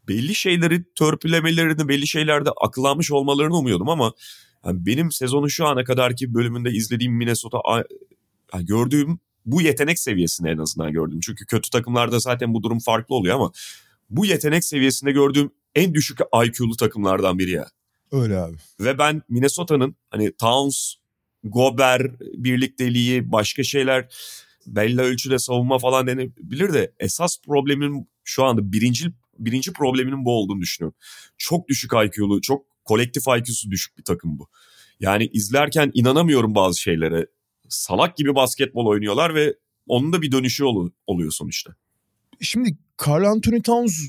belli şeyleri törpülemelerini, belli şeylerde akıllanmış olmalarını umuyordum ama yani benim sezonu şu ana kadarki bölümünde izlediğim Minnesota gördüğüm bu yetenek seviyesinde en azından gördüm. Çünkü kötü takımlarda zaten bu durum farklı oluyor ama bu yetenek seviyesinde gördüğüm en düşük IQ'lu takımlardan biri ya. Öyle abi. Ve ben Minnesota'nın hani Towns, Gober birlikteliği, başka şeyler belli ölçüde savunma falan denebilir de esas problemin şu anda birinci birinci probleminin bu olduğunu düşünüyorum. Çok düşük IQ'lu, çok kolektif IQ'su düşük bir takım bu. Yani izlerken inanamıyorum bazı şeylere. Salak gibi basketbol oynuyorlar ve onun da bir dönüşü ol- oluyor sonuçta. Şimdi Carl Anthony Towns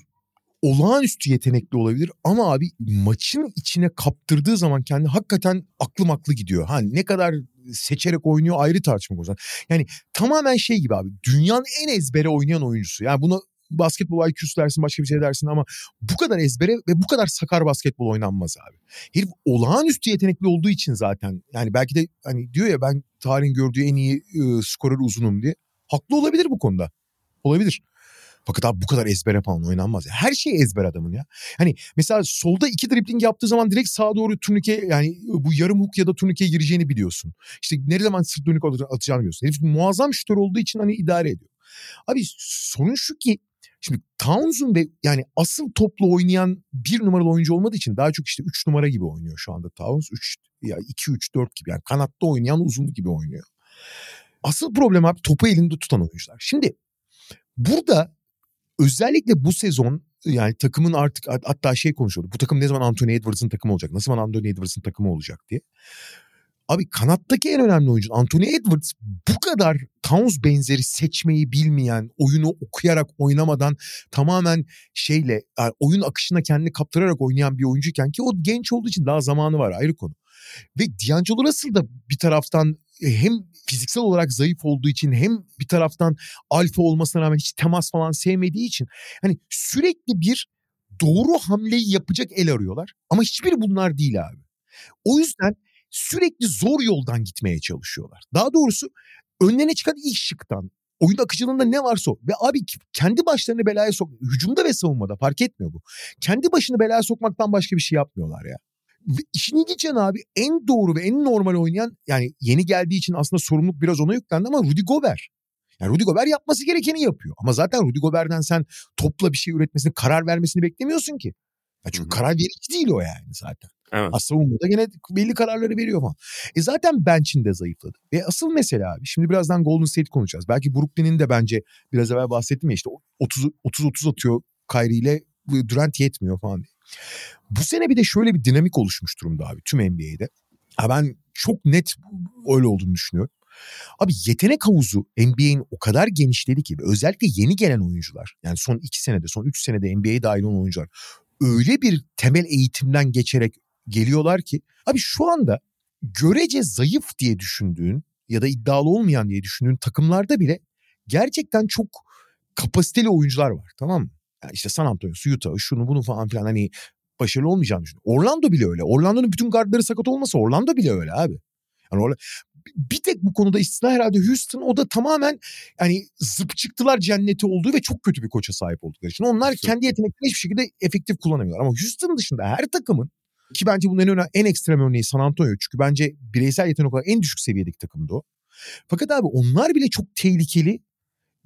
olağanüstü yetenekli olabilir ama abi maçın içine kaptırdığı zaman kendi hakikaten aklım aklı gidiyor. Ha ne kadar seçerek oynuyor ayrı tartışmak o zaman. Yani tamamen şey gibi abi dünyanın en ezbere oynayan oyuncusu. Yani bunu basketbol IQ'su dersin başka bir şey dersin ama bu kadar ezbere ve bu kadar sakar basketbol oynanmaz abi. Herif olağanüstü yetenekli olduğu için zaten yani belki de hani diyor ya ben tarihin gördüğü en iyi e, skorer uzunum diye. Haklı olabilir bu konuda. Olabilir. Fakat abi bu kadar ezbere falan oynanmaz. Ya. Her şey ezber adamın ya. Hani mesela solda iki dribbling yaptığı zaman direkt sağa doğru turnike yani bu yarım hook ya da turnikeye gireceğini biliyorsun. İşte ne zaman sırt dönük atacağını biliyorsun. Herif muazzam şutör olduğu için hani idare ediyor. Abi sorun şu ki Şimdi Townsend ve yani asıl toplu oynayan bir numaralı oyuncu olmadığı için daha çok işte 3 numara gibi oynuyor şu anda Towns. 3 ya 2 3 4 gibi yani kanatta oynayan uzun gibi oynuyor. Asıl problem abi topu elinde tutan oyuncular. Şimdi burada özellikle bu sezon yani takımın artık hatta şey konuşuyordu. Bu takım ne zaman Anthony Edwards'ın takımı olacak? Nasıl zaman Anthony Edwards'ın takımı olacak diye. Abi kanattaki en önemli oyuncu Anthony Edwards bu kadar Towns benzeri seçmeyi bilmeyen, oyunu okuyarak oynamadan tamamen şeyle yani oyun akışına kendini kaptırarak oynayan bir oyuncuyken ki o genç olduğu için daha zamanı var ayrı konu. Ve D'Angelo Russell da bir taraftan hem fiziksel olarak zayıf olduğu için hem bir taraftan alfa olmasına rağmen hiç temas falan sevmediği için hani sürekli bir doğru hamleyi yapacak el arıyorlar. Ama hiçbiri bunlar değil abi. O yüzden sürekli zor yoldan gitmeye çalışıyorlar. Daha doğrusu önlerine çıkan ilk şıktan oyun akıcılığında ne varsa o. Ve abi kendi başlarını belaya sok hücumda ve savunmada fark etmiyor bu. Kendi başını belaya sokmaktan başka bir şey yapmıyorlar ya. İşin ilginç yanı abi en doğru ve en normal oynayan yani yeni geldiği için aslında sorumluluk biraz ona yüklendi ama Rudy Gobert. Yani Rudy Gobert yapması gerekeni yapıyor. Ama zaten Rudy Gobert'den sen topla bir şey üretmesini, karar vermesini beklemiyorsun ki. Ya çünkü Hı-hı. karar verici değil o yani zaten. Evet. Aslında da gene belli kararları veriyor falan. E zaten bench'in de zayıfladı. Ve asıl mesele abi şimdi birazdan Golden State konuşacağız. Belki Brooklyn'in de bence biraz evvel bahsettim ya işte 30-30 atıyor Kyrie ile Durant yetmiyor falan diye. Bu sene bir de şöyle bir dinamik oluşmuş durumda abi tüm NBA'de. Ha ben çok net öyle olduğunu düşünüyorum. Abi yetenek havuzu NBA'in o kadar genişledi ki özellikle yeni gelen oyuncular yani son iki senede son üç senede NBA'ye dahil olan oyuncular öyle bir temel eğitimden geçerek geliyorlar ki abi şu anda görece zayıf diye düşündüğün ya da iddialı olmayan diye düşündüğün takımlarda bile gerçekten çok kapasiteli oyuncular var tamam mı? Yani işte San Antonio, Utah, şunu bunu falan filan hani başarılı olmayacağını düşünüyorum. Orlando bile öyle. Orlando'nun bütün gardları sakat olmasa Orlando bile öyle abi. Yani orada bir tek bu konuda istisna herhalde Houston o da tamamen yani zıp çıktılar cenneti olduğu ve çok kötü bir koça sahip oldukları için. Onlar kendi yeteneklerini hiçbir şekilde efektif kullanamıyorlar. Ama Houston dışında her takımın ki bence bunun en, önemli, en ekstrem örneği San Antonio. Çünkü bence bireysel yetenek olarak en düşük seviyedeki takımdı o. Fakat abi onlar bile çok tehlikeli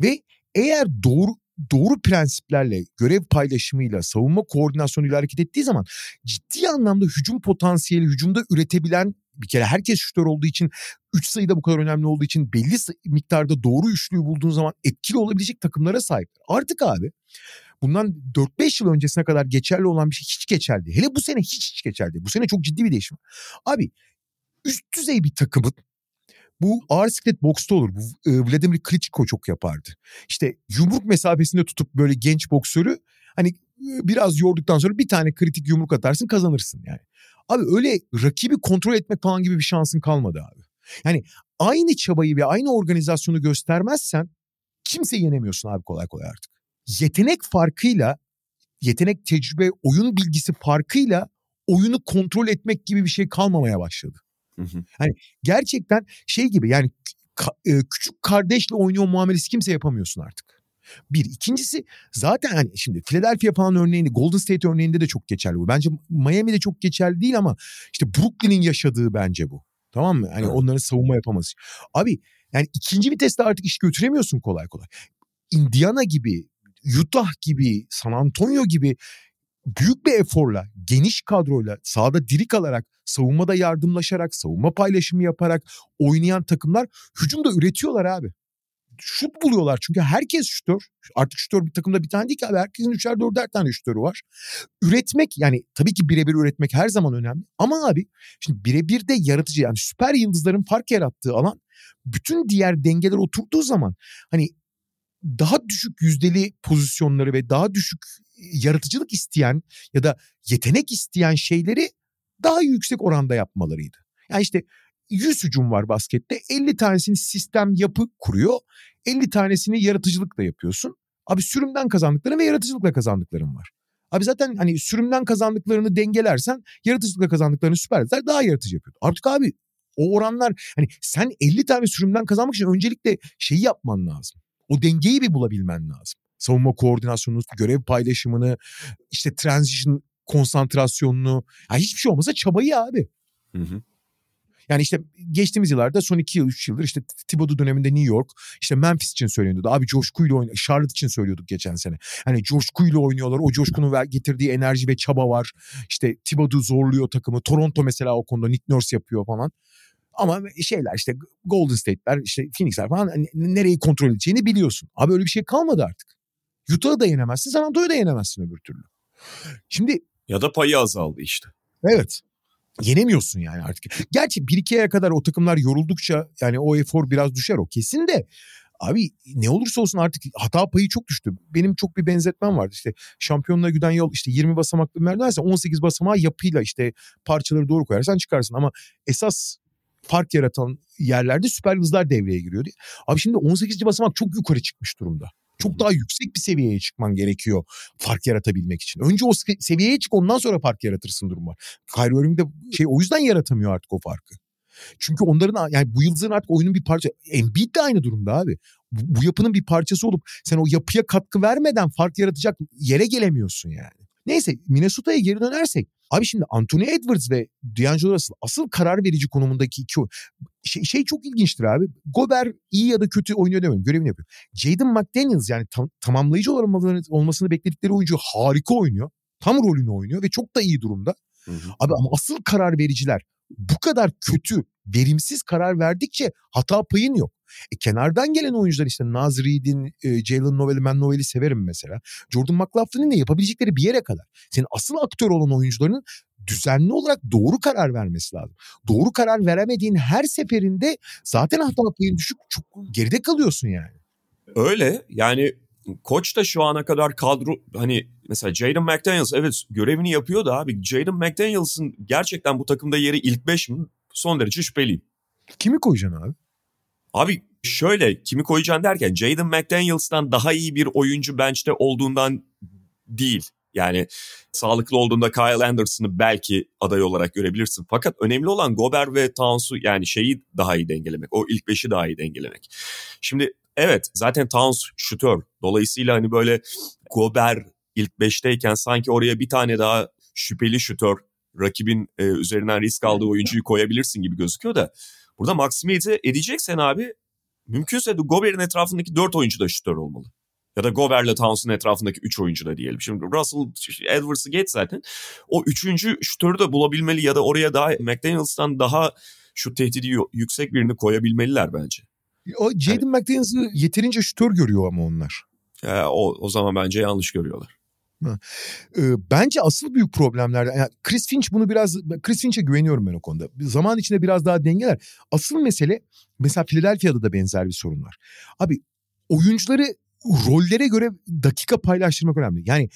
ve eğer doğru doğru prensiplerle, görev paylaşımıyla, savunma koordinasyonuyla hareket ettiği zaman ciddi anlamda hücum potansiyeli, hücumda üretebilen bir kere herkes şütör olduğu için 3 sayıda bu kadar önemli olduğu için belli miktarda doğru üçlüyü bulduğun zaman etkili olabilecek takımlara sahip. Artık abi bundan 4-5 yıl öncesine kadar geçerli olan bir şey hiç geçerli. Hele bu sene hiç hiç geçerli. Bu sene çok ciddi bir değişim. Abi üst düzey bir takımın bu ağır siklet boksta olur. Bu e, Vladimir Klitschko çok yapardı. İşte yumruk mesafesinde tutup böyle genç boksörü hani e, biraz yorduktan sonra bir tane kritik yumruk atarsın kazanırsın yani. Abi öyle rakibi kontrol etmek falan gibi bir şansın kalmadı abi. Yani aynı çabayı ve aynı organizasyonu göstermezsen kimseyi yenemiyorsun abi kolay kolay artık. Yetenek farkıyla, yetenek tecrübe, oyun bilgisi farkıyla oyunu kontrol etmek gibi bir şey kalmamaya başladı. Hı hı. Hani gerçekten şey gibi yani ka- küçük kardeşle oynuyor muamelesi kimse yapamıyorsun artık. Bir. ikincisi zaten hani şimdi Philadelphia falan örneğinde Golden State örneğinde de çok geçerli bu. Bence Miami'de çok geçerli değil ama işte Brooklyn'in yaşadığı bence bu. Tamam mı? Hani evet. onların savunma yapaması. Abi yani ikinci viteste artık iş götüremiyorsun kolay kolay. Indiana gibi, Utah gibi, San Antonio gibi büyük bir eforla, geniş kadroyla sahada diri kalarak, savunmada yardımlaşarak, savunma paylaşımı yaparak oynayan takımlar hücumda üretiyorlar abi. Şut buluyorlar çünkü herkes şutör. Artık şutör bir takımda bir tane değil ki abi. Herkesin üçer dörder tane şutörü var. Üretmek yani tabii ki birebir üretmek her zaman önemli. Ama abi şimdi birebir de yaratıcı yani süper yıldızların fark yarattığı alan bütün diğer dengeler oturduğu zaman hani daha düşük yüzdeli pozisyonları ve daha düşük yaratıcılık isteyen ya da yetenek isteyen şeyleri daha yüksek oranda yapmalarıydı. Yani işte 100 hücum var baskette 50 tanesini sistem yapı kuruyor 50 tanesini yaratıcılıkla yapıyorsun. Abi sürümden kazandıkların ve yaratıcılıkla kazandıkların var. Abi zaten hani sürümden kazandıklarını dengelersen yaratıcılıkla kazandıklarını süperler daha yaratıcı yapıyor. Artık abi o oranlar hani sen 50 tane sürümden kazanmak için öncelikle şeyi yapman lazım. O dengeyi bir bulabilmen lazım savunma koordinasyonunu, görev paylaşımını, işte transition konsantrasyonunu. Yani hiçbir şey olmasa çabayı abi. Hı hı. Yani işte geçtiğimiz yıllarda son iki yıl, üç yıldır işte Thibodeau döneminde New York, işte Memphis için söyleniyordu. Abi coşkuyla oynuyor. Charlotte için söylüyorduk geçen sene. Hani coşkuyla oynuyorlar. O coşkunun getirdiği enerji ve çaba var. İşte Thibodeau zorluyor takımı. Toronto mesela o konuda Nick Nurse yapıyor falan. Ama şeyler işte Golden State'ler işte Phoenix'ler falan hani nereyi kontrol edeceğini biliyorsun. Abi öyle bir şey kalmadı artık. Utah'ı da yenemezsin, San Antonio'yu da yenemezsin öbür türlü. Şimdi ya da payı azaldı işte. Evet. Yenemiyorsun yani artık. Gerçi bir iki aya kadar o takımlar yoruldukça yani o efor biraz düşer o kesin de Abi ne olursa olsun artık hata payı çok düştü. Benim çok bir benzetmem vardı. İşte şampiyonluğa giden yol işte 20 basamaklı merdivense 18 basamağı yapıyla işte parçaları doğru koyarsan çıkarsın. Ama esas fark yaratan yerlerde süper hızlar devreye giriyor diye. Abi şimdi 18. basamak çok yukarı çıkmış durumda. Çok daha yüksek bir seviyeye çıkman gerekiyor fark yaratabilmek için. Önce o seviyeye çık ondan sonra fark yaratırsın durum var. Kyrie Irving de şey o yüzden yaratamıyor artık o farkı. Çünkü onların yani bu yıldızın artık oyunun bir parça. Embiid de aynı durumda abi. Bu, bu yapının bir parçası olup sen o yapıya katkı vermeden fark yaratacak yere gelemiyorsun yani. Neyse Minnesota'ya geri dönersek. Abi şimdi Anthony Edwards ve D'Angelo Russell asıl karar verici konumundaki iki şey, şey çok ilginçtir abi. Gober iyi ya da kötü oynuyor demiyorum. Görevini yapıyor. Jaden McDaniels yani tam, tamamlayıcı olmasını bekledikleri oyuncu harika oynuyor. Tam rolünü oynuyor ve çok da iyi durumda. Hı hı. Abi ama asıl karar vericiler bu kadar kötü, verimsiz karar verdikçe hata payın yok. E, kenardan gelen oyuncular işte Naz Reed'in, e, Jalen Novel'i, ben Novel'i severim mesela. Jordan McLaughlin'in de yapabilecekleri bir yere kadar. Senin asıl aktör olan oyuncuların düzenli olarak doğru karar vermesi lazım. Doğru karar veremediğin her seferinde zaten hata payın düşük çok geride kalıyorsun yani. Öyle yani koç da şu ana kadar kadro hani mesela Jaden McDaniels evet görevini yapıyor da abi Jaden McDaniels'ın gerçekten bu takımda yeri ilk beş mi? son derece şüpheliyim. Kimi koyacaksın abi? Abi şöyle kimi koyacaksın derken Jaden McDaniels'tan daha iyi bir oyuncu bench'te olduğundan değil. Yani sağlıklı olduğunda Kyle Anderson'ı belki aday olarak görebilirsin. Fakat önemli olan Gober ve Towns'u yani şeyi daha iyi dengelemek. O ilk beşi daha iyi dengelemek. Şimdi evet zaten Towns şutör. Dolayısıyla hani böyle Gober ilk beşteyken sanki oraya bir tane daha şüpheli şutör rakibin e, üzerinden risk aldığı oyuncuyu koyabilirsin gibi gözüküyor da burada maksimize edeceksen abi mümkünse de Gober'in etrafındaki dört oyuncu da şutör olmalı. Ya da Gober'le Towns'un etrafındaki üç oyuncu da diyelim. Şimdi Russell Edwards'ı geç zaten. O üçüncü şutörü de bulabilmeli ya da oraya daha McDaniels'tan daha şu tehdidi yüksek birini koyabilmeliler bence. O Jaden yani, McDaniels'ı yeterince şutör görüyor ama onlar. E, o, o zaman bence yanlış görüyorlar. Bence asıl büyük problemler yani Chris Finch bunu biraz Chris Finch'e güveniyorum ben o konuda. Zaman içinde biraz daha dengeler. Asıl mesele mesela Philadelphia'da da benzer bir sorun var. Abi oyuncuları rollere göre dakika paylaştırmak önemli. Yani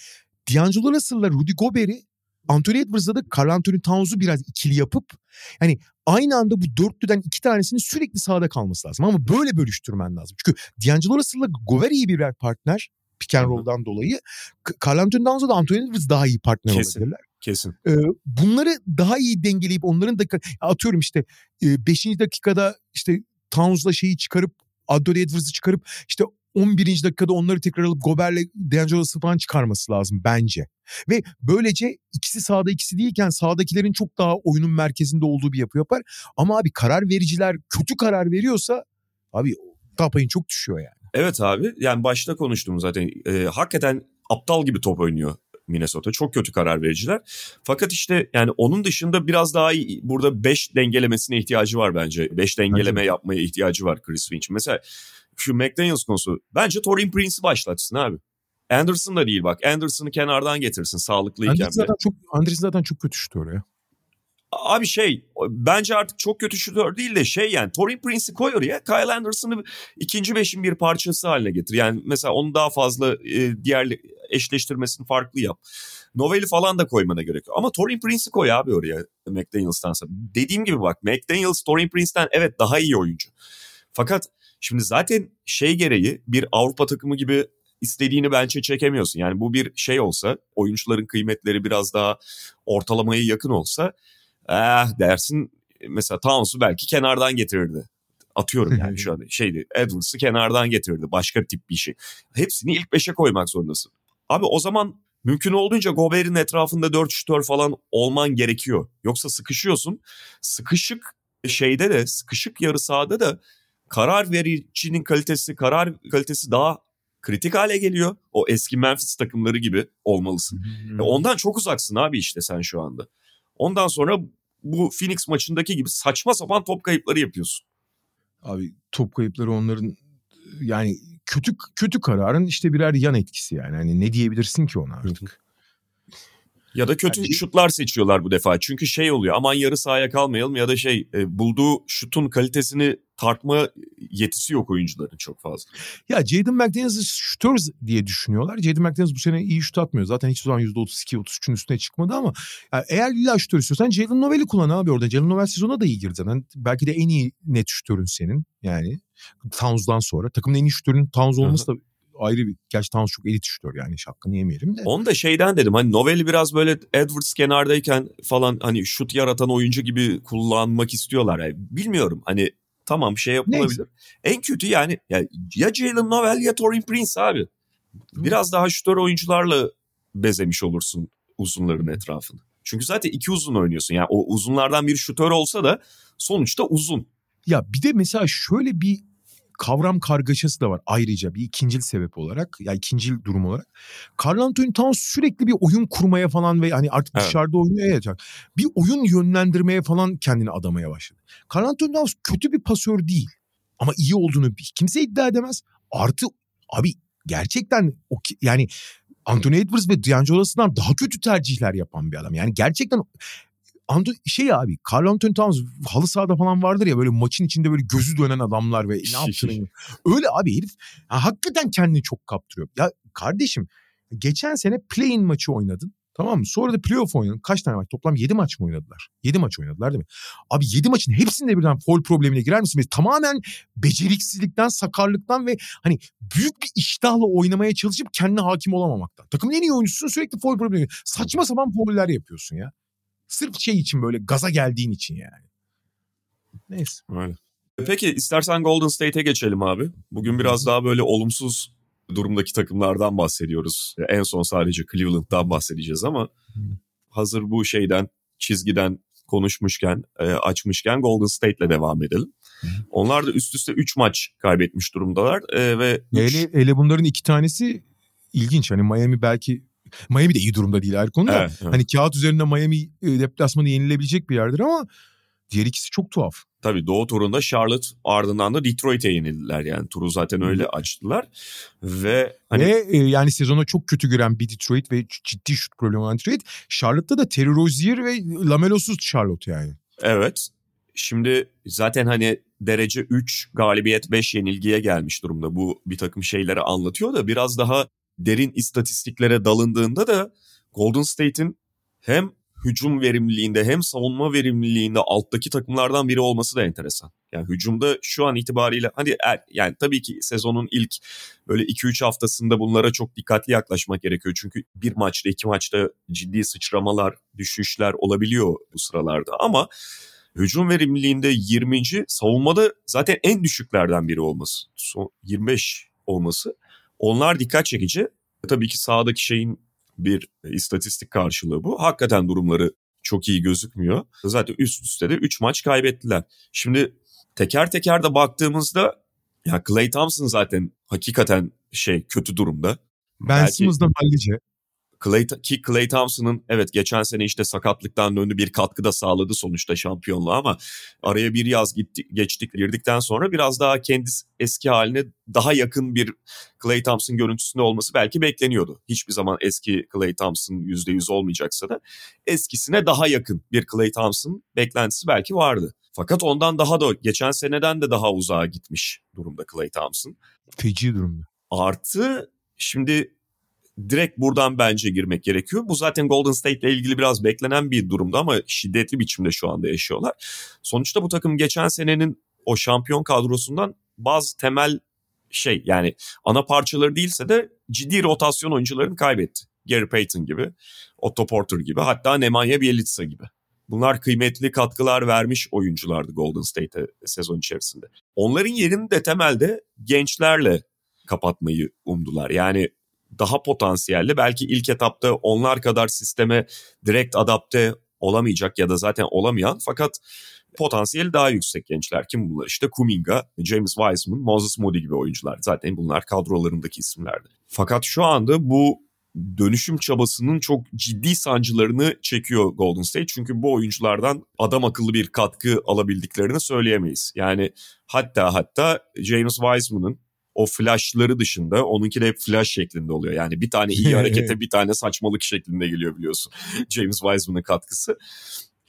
D'Angelo Russell'la Rudy Gobert'i Anthony Edwards'la da Carl Anthony Towns'u biraz ikili yapıp yani aynı anda bu dörtlüden iki tanesinin sürekli sahada kalması lazım. Ama böyle bölüştürmen lazım. Çünkü D'Angelo Russell'la Gobert iyi birer partner pick and roll'dan dolayı. Carl Anthony Towns'la da Anthony Edwards daha iyi partner Kesin. olabilirler. Kesin. Ee, bunları daha iyi dengeleyip onların dakika atıyorum işte 5. E, dakikada işte Towns'la şeyi çıkarıp Anthony Edwards'ı çıkarıp işte 11. dakikada onları tekrar alıp Gober'le D'Angelo falan çıkarması lazım bence. Ve böylece ikisi sağda ikisi değilken sağdakilerin çok daha oyunun merkezinde olduğu bir yapı yapar. Ama abi karar vericiler kötü karar veriyorsa abi tapayın çok düşüyor yani. Evet abi yani başta konuştum zaten e, hakikaten aptal gibi top oynuyor Minnesota. Çok kötü karar vericiler. Fakat işte yani onun dışında biraz daha iyi, burada 5 dengelemesine ihtiyacı var bence. 5 dengeleme bence. yapmaya ihtiyacı var Chris Finch. Mesela şu McDaniels konusu. Bence Torin Prince'i başlatsın abi. Anderson da değil bak. Anderson'ı kenardan getirsin sağlıklıyken. Anderson zaten çok, Anderson zaten çok kötü şutör ya. Abi şey bence artık çok kötü şutör değil de şey yani Torin Prince'i koy oraya Kyle Anderson'ı ikinci beşin bir parçası haline getir. Yani mesela onu daha fazla e, diğer eşleştirmesini farklı yap. Noveli falan da koymana gerek yok. Ama Torin Prince'i koy abi oraya McDaniels'tansa. Dediğim gibi bak McDaniels Torin Prince'ten evet daha iyi oyuncu. Fakat Şimdi zaten şey gereği bir Avrupa takımı gibi istediğini bence çekemiyorsun. Yani bu bir şey olsa oyuncuların kıymetleri biraz daha ortalamaya yakın olsa eh dersin mesela Towns'u belki kenardan getirirdi. Atıyorum yani şu an şeydi Edwards'ı kenardan getirirdi başka tip bir şey. Hepsini ilk beşe koymak zorundasın. Abi o zaman mümkün olduğunca Gobert'in etrafında 4 şutör falan olman gerekiyor. Yoksa sıkışıyorsun. Sıkışık şeyde de sıkışık yarı sahada da karar vericinin kalitesi, karar kalitesi daha kritik hale geliyor. O eski Memphis takımları gibi olmalısın. Hmm. ondan çok uzaksın abi işte sen şu anda. Ondan sonra bu Phoenix maçındaki gibi saçma sapan top kayıpları yapıyorsun. Abi top kayıpları onların yani kötü kötü kararın işte birer yan etkisi yani. Hani ne diyebilirsin ki ona artık? Ya da kötü yani, şutlar seçiyorlar bu defa. Çünkü şey oluyor aman yarı sahaya kalmayalım ya da şey e, bulduğu şutun kalitesini tartma yetisi yok oyuncuların çok fazla. Ya Jaden McDaniels'ı şutör diye düşünüyorlar. Jaden McDaniels bu sene iyi şut atmıyor. Zaten hiç zaman %32-33'ün üstüne çıkmadı ama yani eğer illa şutör istiyorsan Jalen Novel'i kullan abi orada. Jalen Novel sezona da iyi girdi zaten. Belki de en iyi net şutörün senin yani. Towns'dan sonra. Takımın en iyi şutörün Towns olması da ayrı bir... Gerçi Towns çok elit şutör yani hakkını yemeyelim de. Onu da şeyden dedim hani Novel'i biraz böyle Edwards kenardayken falan hani şut yaratan oyuncu gibi kullanmak istiyorlar. Yani bilmiyorum hani tamam şey yapılabilir. Neyse. En kötü yani ya, ya Jalen Novel ya Torin Prince abi. Biraz daha şutör oyuncularla bezemiş olursun uzunların etrafını. Çünkü zaten iki uzun oynuyorsun. Yani o uzunlardan bir şutör olsa da sonuçta uzun. Ya bir de mesela şöyle bir kavram kargaşası da var ayrıca bir ikincil sebep olarak ya ikincil durum olarak. Carl Anthony Towns sürekli bir oyun kurmaya falan ve hani artık evet. dışarıda oynuyor ya bir oyun yönlendirmeye falan kendini adamaya başladı. Carl Anthony Towns kötü bir pasör değil ama iyi olduğunu kimse iddia edemez. Artı abi gerçekten o yani Anthony Edwards ve D'Angelo daha kötü tercihler yapan bir adam. Yani gerçekten Anto şey abi Carl Anthony Towns halı sahada falan vardır ya böyle maçın içinde böyle gözü dönen adamlar ve ne yaptığını. Öyle abi herif ya, hakikaten kendini çok kaptırıyor. Ya kardeşim geçen sene play-in maçı oynadın Tamam mı? Sonra da playoff oynadı. Kaç tane maç? Toplam 7 maç mı oynadılar? 7 maç oynadılar değil mi? Abi 7 maçın hepsinde birden foul problemine girer misin? Tamamen beceriksizlikten, sakarlıktan ve hani büyük bir iştahla oynamaya çalışıp kendine hakim olamamaktan. Takımın en iyi oyuncusun sürekli foul problemi. Saçma sapan fauller yapıyorsun ya. Sırf şey için böyle gaza geldiğin için yani. Neyse. Öyle. Peki istersen Golden State'e geçelim abi. Bugün biraz daha böyle olumsuz durumdaki takımlardan bahsediyoruz. En son sadece Cleveland'dan bahsedeceğiz ama hazır bu şeyden çizgiden konuşmuşken, e, açmışken Golden State'le devam edelim. Onlar da üst üste 3 maç kaybetmiş durumdalar e, ve üç- Hele, hele bunların iki tanesi ilginç. Hani Miami belki Miami de iyi durumda değil her konuda. Evet, evet. Hani kağıt üzerinde Miami e, deplasmanı yenilebilecek bir yerdir ama diğer ikisi çok tuhaf. Tabii Doğu turunda Charlotte ardından da Detroit'e yenildiler yani turu zaten öyle açtılar ve hani Ve e, yani sezona çok kötü gören bir Detroit ve ciddi şut problemi olan Detroit. Charlotte'da da Terry Rozier ve Lamelosuz Charlotte yani. Evet. Şimdi zaten hani derece 3 galibiyet 5 yenilgiye gelmiş durumda. Bu bir takım şeyleri anlatıyor da biraz daha derin istatistiklere dalındığında da Golden State'in hem hücum verimliliğinde hem savunma verimliliğinde alttaki takımlardan biri olması da enteresan. Yani hücumda şu an itibariyle hani er, yani tabii ki sezonun ilk böyle 2-3 haftasında bunlara çok dikkatli yaklaşmak gerekiyor. Çünkü bir maçta iki maçta ciddi sıçramalar, düşüşler olabiliyor bu sıralarda ama hücum verimliliğinde 20. savunmada zaten en düşüklerden biri olması. Son 25 olması. Onlar dikkat çekici. Tabii ki sahadaki şeyin bir istatistik karşılığı bu. Hakikaten durumları çok iyi gözükmüyor. Zaten üst üste de 3 maç kaybettiler. Şimdi teker teker de baktığımızda ya Clay Thompson zaten hakikaten şey kötü durumda. Ben Belki- Simmons'dan hallice. Clay, ki Clay Thompson'ın evet geçen sene işte sakatlıktan döndü bir katkı da sağladı sonuçta şampiyonluğa ama araya bir yaz gitti, geçtik girdikten sonra biraz daha kendi eski haline daha yakın bir Clay Thompson görüntüsünde olması belki bekleniyordu. Hiçbir zaman eski Clay Thompson %100 olmayacaksa da eskisine daha yakın bir Clay Thompson beklentisi belki vardı. Fakat ondan daha da geçen seneden de daha uzağa gitmiş durumda Clay Thompson. Feci durumda. Artı şimdi direkt buradan bence girmek gerekiyor. Bu zaten Golden State ile ilgili biraz beklenen bir durumda ama şiddetli biçimde şu anda yaşıyorlar. Sonuçta bu takım geçen senenin o şampiyon kadrosundan bazı temel şey yani ana parçaları değilse de ciddi rotasyon oyuncularını kaybetti. Gary Payton gibi, Otto Porter gibi hatta Nemanja Bjelica gibi. Bunlar kıymetli katkılar vermiş oyunculardı Golden State'e sezon içerisinde. Onların yerini de temelde gençlerle kapatmayı umdular. Yani daha potansiyelli belki ilk etapta onlar kadar sisteme direkt adapte olamayacak ya da zaten olamayan fakat potansiyeli daha yüksek gençler. Kim bunlar? İşte Kuminga, James Wiseman, Moses Moody gibi oyuncular. Zaten bunlar kadrolarındaki isimlerdi. Fakat şu anda bu dönüşüm çabasının çok ciddi sancılarını çekiyor Golden State. Çünkü bu oyunculardan adam akıllı bir katkı alabildiklerini söyleyemeyiz. Yani hatta hatta James Wiseman'ın o flashları dışında onunki de hep flash şeklinde oluyor. Yani bir tane iyi harekete bir tane saçmalık şeklinde geliyor biliyorsun. James Wiseman'ın katkısı.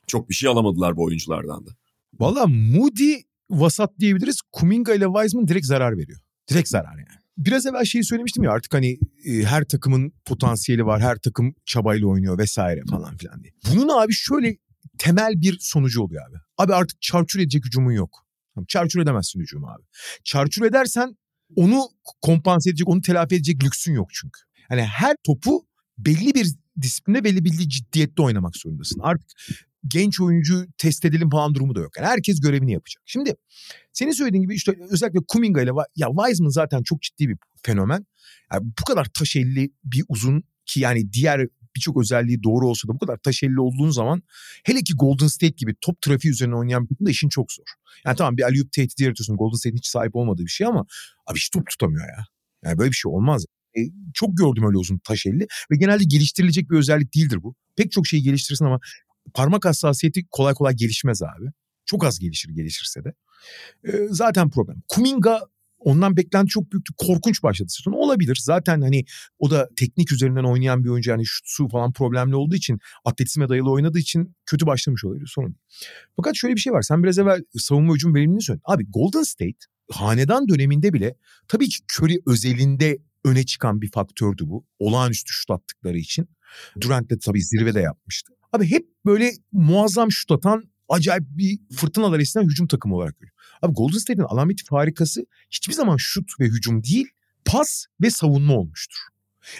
Çok bir şey alamadılar bu oyunculardan da. Valla Moody vasat diyebiliriz. Kuminga ile Wiseman direkt zarar veriyor. Direkt zarar yani. Biraz evvel şeyi söylemiştim ya artık hani e, her takımın potansiyeli var. Her takım çabayla oynuyor vesaire falan filan diye. Bunun abi şöyle temel bir sonucu oluyor abi. Abi artık çarçur edecek hücumun yok. Çarçur edemezsin hücumu abi. Çarçur edersen onu kompanse edecek, onu telafi edecek lüksün yok çünkü. Hani her topu belli bir disiplinde belli bir ciddiyette oynamak zorundasın. Artık genç oyuncu test edelim falan durumu da yok. Yani herkes görevini yapacak. Şimdi senin söylediğin gibi işte özellikle Kuminga ile ya Wiseman zaten çok ciddi bir fenomen. Yani bu kadar taş elli bir uzun ki yani diğer birçok özelliği doğru olsa da bu kadar taş elli olduğun zaman hele ki Golden State gibi top trafiği üzerine oynayan bir takımda işin çok zor. Yani tamam bir alley-oop tehdidi yaratıyorsun. Golden State'in hiç sahip olmadığı bir şey ama abi hiç top tutamıyor ya. Yani böyle bir şey olmaz. E, çok gördüm öyle uzun taş elli ve genelde geliştirilecek bir özellik değildir bu. Pek çok şeyi geliştirirsin ama parmak hassasiyeti kolay kolay gelişmez abi. Çok az gelişir gelişirse de. E, zaten problem. Kuminga ondan beklenti çok büyüktü. Korkunç başladı sezon. Olabilir. Zaten hani o da teknik üzerinden oynayan bir oyuncu. Yani şutsu falan problemli olduğu için atletizme dayalı oynadığı için kötü başlamış olabilir. Sorun. Fakat şöyle bir şey var. Sen biraz evvel savunma hücum verimliliğini söyledin. Abi Golden State hanedan döneminde bile tabii ki Curry özelinde öne çıkan bir faktördü bu. Olağanüstü şut attıkları için. Durant de tabii zirvede yapmıştı. Abi hep böyle muazzam şut atan acayip bir fırtınalar esen hücum takımı olarak görüyor. Abi Golden State'in alameti farikası hiçbir zaman şut ve hücum değil, pas ve savunma olmuştur.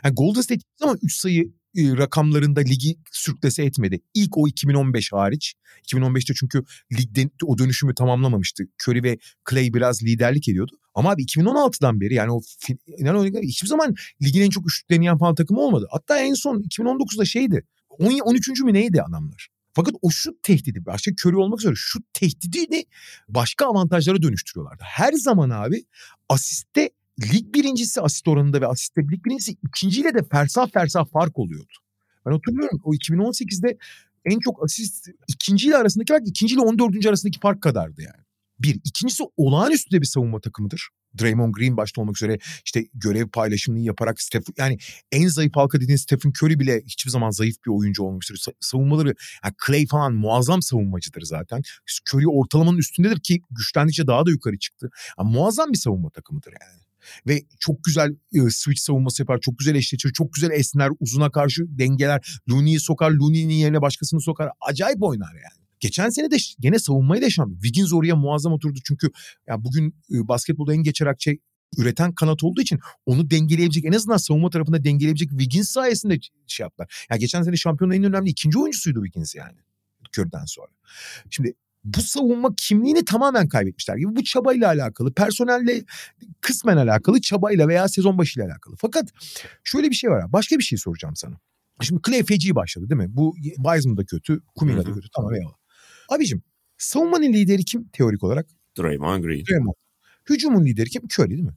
Yani Golden State hiçbir zaman 3 sayı e, rakamlarında ligi sürklese etmedi. İlk o 2015 hariç. 2015'te çünkü ligde o dönüşümü tamamlamamıştı. Curry ve Clay biraz liderlik ediyordu. Ama abi 2016'dan beri yani o yani hiçbir zaman ligin en çok üçlük deneyen falan takımı olmadı. Hatta en son 2019'da şeydi. 13. mü neydi adamlar? Fakat o şut tehdidi başka körü olmak üzere şut tehdidini başka avantajlara dönüştürüyorlardı. Her zaman abi asiste lig birincisi asist oranında ve asiste lig birincisi ikinciyle de fersah fersah fark oluyordu. Ben hatırlıyorum o 2018'de en çok asist ikinciyle arasındaki fark ikinciyle 14. arasındaki fark kadardı yani. Bir. ikincisi olağanüstü bir savunma takımıdır. Draymond Green başta olmak üzere işte görev paylaşımını yaparak Stephen yani en zayıf halka dediğiniz Stephen Curry bile hiçbir zaman zayıf bir oyuncu olmuştur. Savunmaları yani Clay falan muazzam savunmacıdır zaten. Curry ortalamanın üstündedir ki güçlendikçe daha da yukarı çıktı. Yani muazzam bir savunma takımıdır yani ve çok güzel e, switch savunması yapar. Çok güzel eşleşir. Çok güzel esner. Uzuna karşı dengeler. Looney'i sokar. Looney'nin yerine başkasını sokar. Acayip oynar yani. Geçen sene de gene savunmayı da şampiyon. Wiggins oraya muazzam oturdu çünkü ya bugün basketbolda en geçer akçe üreten kanat olduğu için onu dengeleyebilecek en azından savunma tarafında dengeleyebilecek Wiggins sayesinde şey yaptılar. Ya geçen sene şampiyonun en önemli ikinci oyuncusuydu Wiggins yani. Körden sonra. Şimdi bu savunma kimliğini tamamen kaybetmişler gibi. Bu çabayla alakalı, personelle kısmen alakalı, çabayla veya sezon başıyla alakalı. Fakat şöyle bir şey var. Başka bir şey soracağım sana. Şimdi Clay feci başladı değil mi? Bu Wiseman da kötü, Kuminga da kötü. Tamam eyvallah. Abicim savunmanın lideri kim teorik olarak? Draymond Green. Draymond. Hücumun lideri kim? Curry değil mi?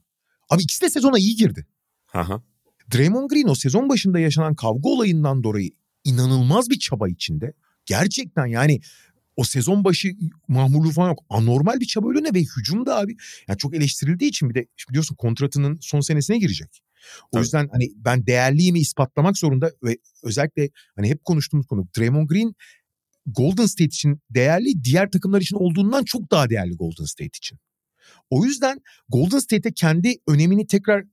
Abi ikisi de sezona iyi girdi. Aha. Draymond Green o sezon başında yaşanan kavga olayından dolayı inanılmaz bir çaba içinde. Gerçekten yani o sezon başı mahmurluğu falan yok. Anormal bir çaba önüne ve hücum da abi. Yani çok eleştirildiği için bir de biliyorsun kontratının son senesine girecek. O Tabii. yüzden hani ben değerliyimi ispatlamak zorunda ve özellikle hani hep konuştuğumuz konu Draymond Green Golden State için değerli diğer takımlar için olduğundan çok daha değerli Golden State için. O yüzden Golden State'e kendi önemini tekrar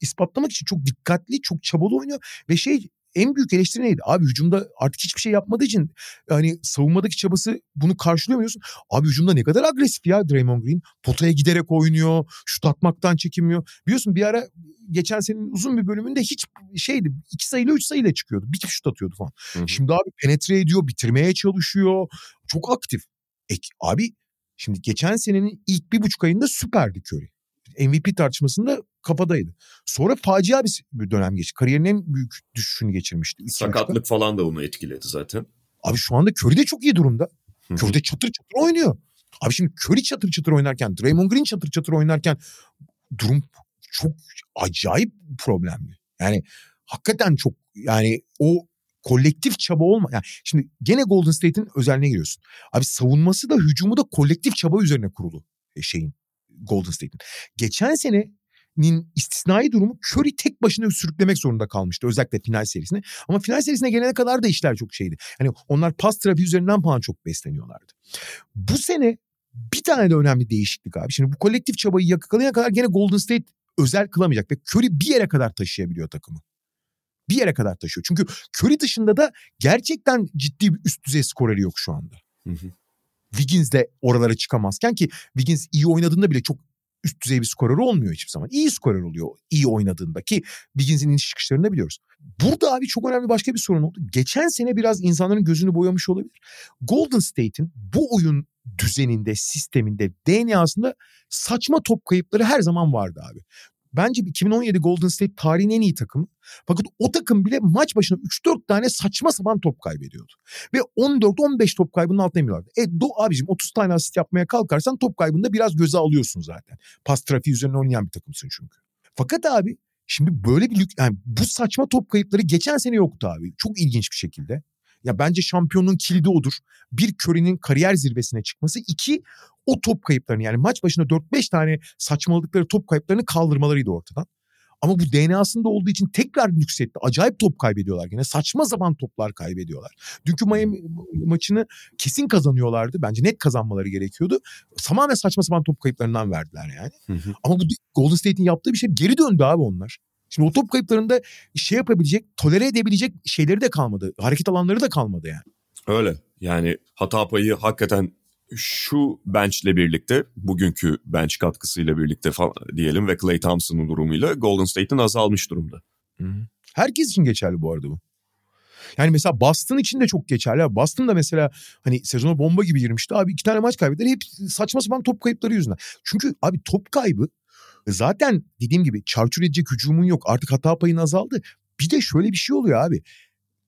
ispatlamak için çok dikkatli, çok çabalı oynuyor ve şey en büyük eleştiri neydi? Abi hücumda artık hiçbir şey yapmadığı için hani savunmadaki çabası bunu karşılıyor muyorsun? Abi hücumda ne kadar agresif ya Draymond Green. Potaya giderek oynuyor. Şut atmaktan çekinmiyor. Biliyorsun bir ara geçen senenin uzun bir bölümünde hiç şeydi. iki sayıyla üç sayıyla çıkıyordu. Bir şut atıyordu falan. Hı hı. Şimdi abi penetre ediyor. Bitirmeye çalışıyor. Çok aktif. E, abi şimdi geçen senenin ilk bir buçuk ayında süperdi Curry. MVP tartışmasında kafadaydı. Sonra facia bir dönem geçti. Kariyerinin en büyük düşüşünü geçirmişti. Sakatlık falan da onu etkiledi zaten. Abi şu anda Curry de çok iyi durumda. Curry de çatır çatır oynuyor. Abi şimdi Curry çatır çatır oynarken, Draymond Green çatır çatır oynarken durum çok acayip problemli. Yani hakikaten çok yani o kolektif çaba olma. Yani şimdi gene Golden State'in özelliğine giriyorsun. Abi savunması da hücumu da kolektif çaba üzerine kurulu e, şeyin Golden State'in. Geçen senenin istisnai durumu Curry tek başına sürüklemek zorunda kalmıştı. Özellikle final serisine. Ama final serisine gelene kadar da işler çok şeydi. Hani onlar pas trafiği üzerinden falan çok besleniyorlardı. Bu sene bir tane de önemli değişiklik abi. Şimdi bu kolektif çabayı yakalayana kadar gene Golden State özel kılamayacak. Ve Curry bir yere kadar taşıyabiliyor takımı. Bir yere kadar taşıyor. Çünkü Curry dışında da gerçekten ciddi bir üst düzey skoreri yok şu anda. Hı hı. Wiggins de oralara çıkamazken ki Wiggins iyi oynadığında bile çok üst düzey bir skorer olmuyor hiçbir zaman. İyi skorer oluyor iyi oynadığında ki Wiggins'in iniş çıkışlarını da biliyoruz. Burada abi çok önemli başka bir sorun oldu. Geçen sene biraz insanların gözünü boyamış olabilir. Golden State'in bu oyun düzeninde, sisteminde, DNA'sında saçma top kayıpları her zaman vardı abi. Bence 2017 Golden State tarihin en iyi takımı. Fakat o takım bile maç başına 3-4 tane saçma sapan top kaybediyordu. Ve 14-15 top kaybının altına iniyorlardı. E do abicim 30 tane asist yapmaya kalkarsan top kaybında biraz göze alıyorsun zaten. Pas trafiği üzerine oynayan bir takımsın çünkü. Fakat abi şimdi böyle bir yani bu saçma top kayıpları geçen sene yoktu abi. Çok ilginç bir şekilde. Ya bence şampiyonun kilidi odur. Bir Curry'nin kariyer zirvesine çıkması. iki o top kayıplarını yani maç başına 4-5 tane saçmaladıkları top kayıplarını kaldırmalarıydı ortadan. Ama bu DNA'sında olduğu için tekrar yükseltti. Acayip top kaybediyorlar yine. Saçma zaman toplar kaybediyorlar. Dünkü Miami maçını kesin kazanıyorlardı. Bence net kazanmaları gerekiyordu. Tamamen saçma sapan top kayıplarından verdiler yani. Hı hı. Ama bu Golden State'in yaptığı bir şey geri döndü abi onlar. Şimdi o top kayıplarında şey yapabilecek, tolere edebilecek şeyleri de kalmadı. Hareket alanları da kalmadı yani. Öyle. Yani hata payı hakikaten şu benchle birlikte, bugünkü bench katkısıyla birlikte falan diyelim ve Clay Thompson'ın durumuyla Golden State'in azalmış durumda. Herkes için geçerli bu arada bu. Yani mesela Boston için de çok geçerli. Boston da mesela hani sezona bomba gibi girmişti. Abi iki tane maç kaybettiler. Hep saçma sapan top kayıpları yüzünden. Çünkü abi top kaybı zaten dediğim gibi çarçur edecek hücumun yok. Artık hata payın azaldı. Bir de şöyle bir şey oluyor abi.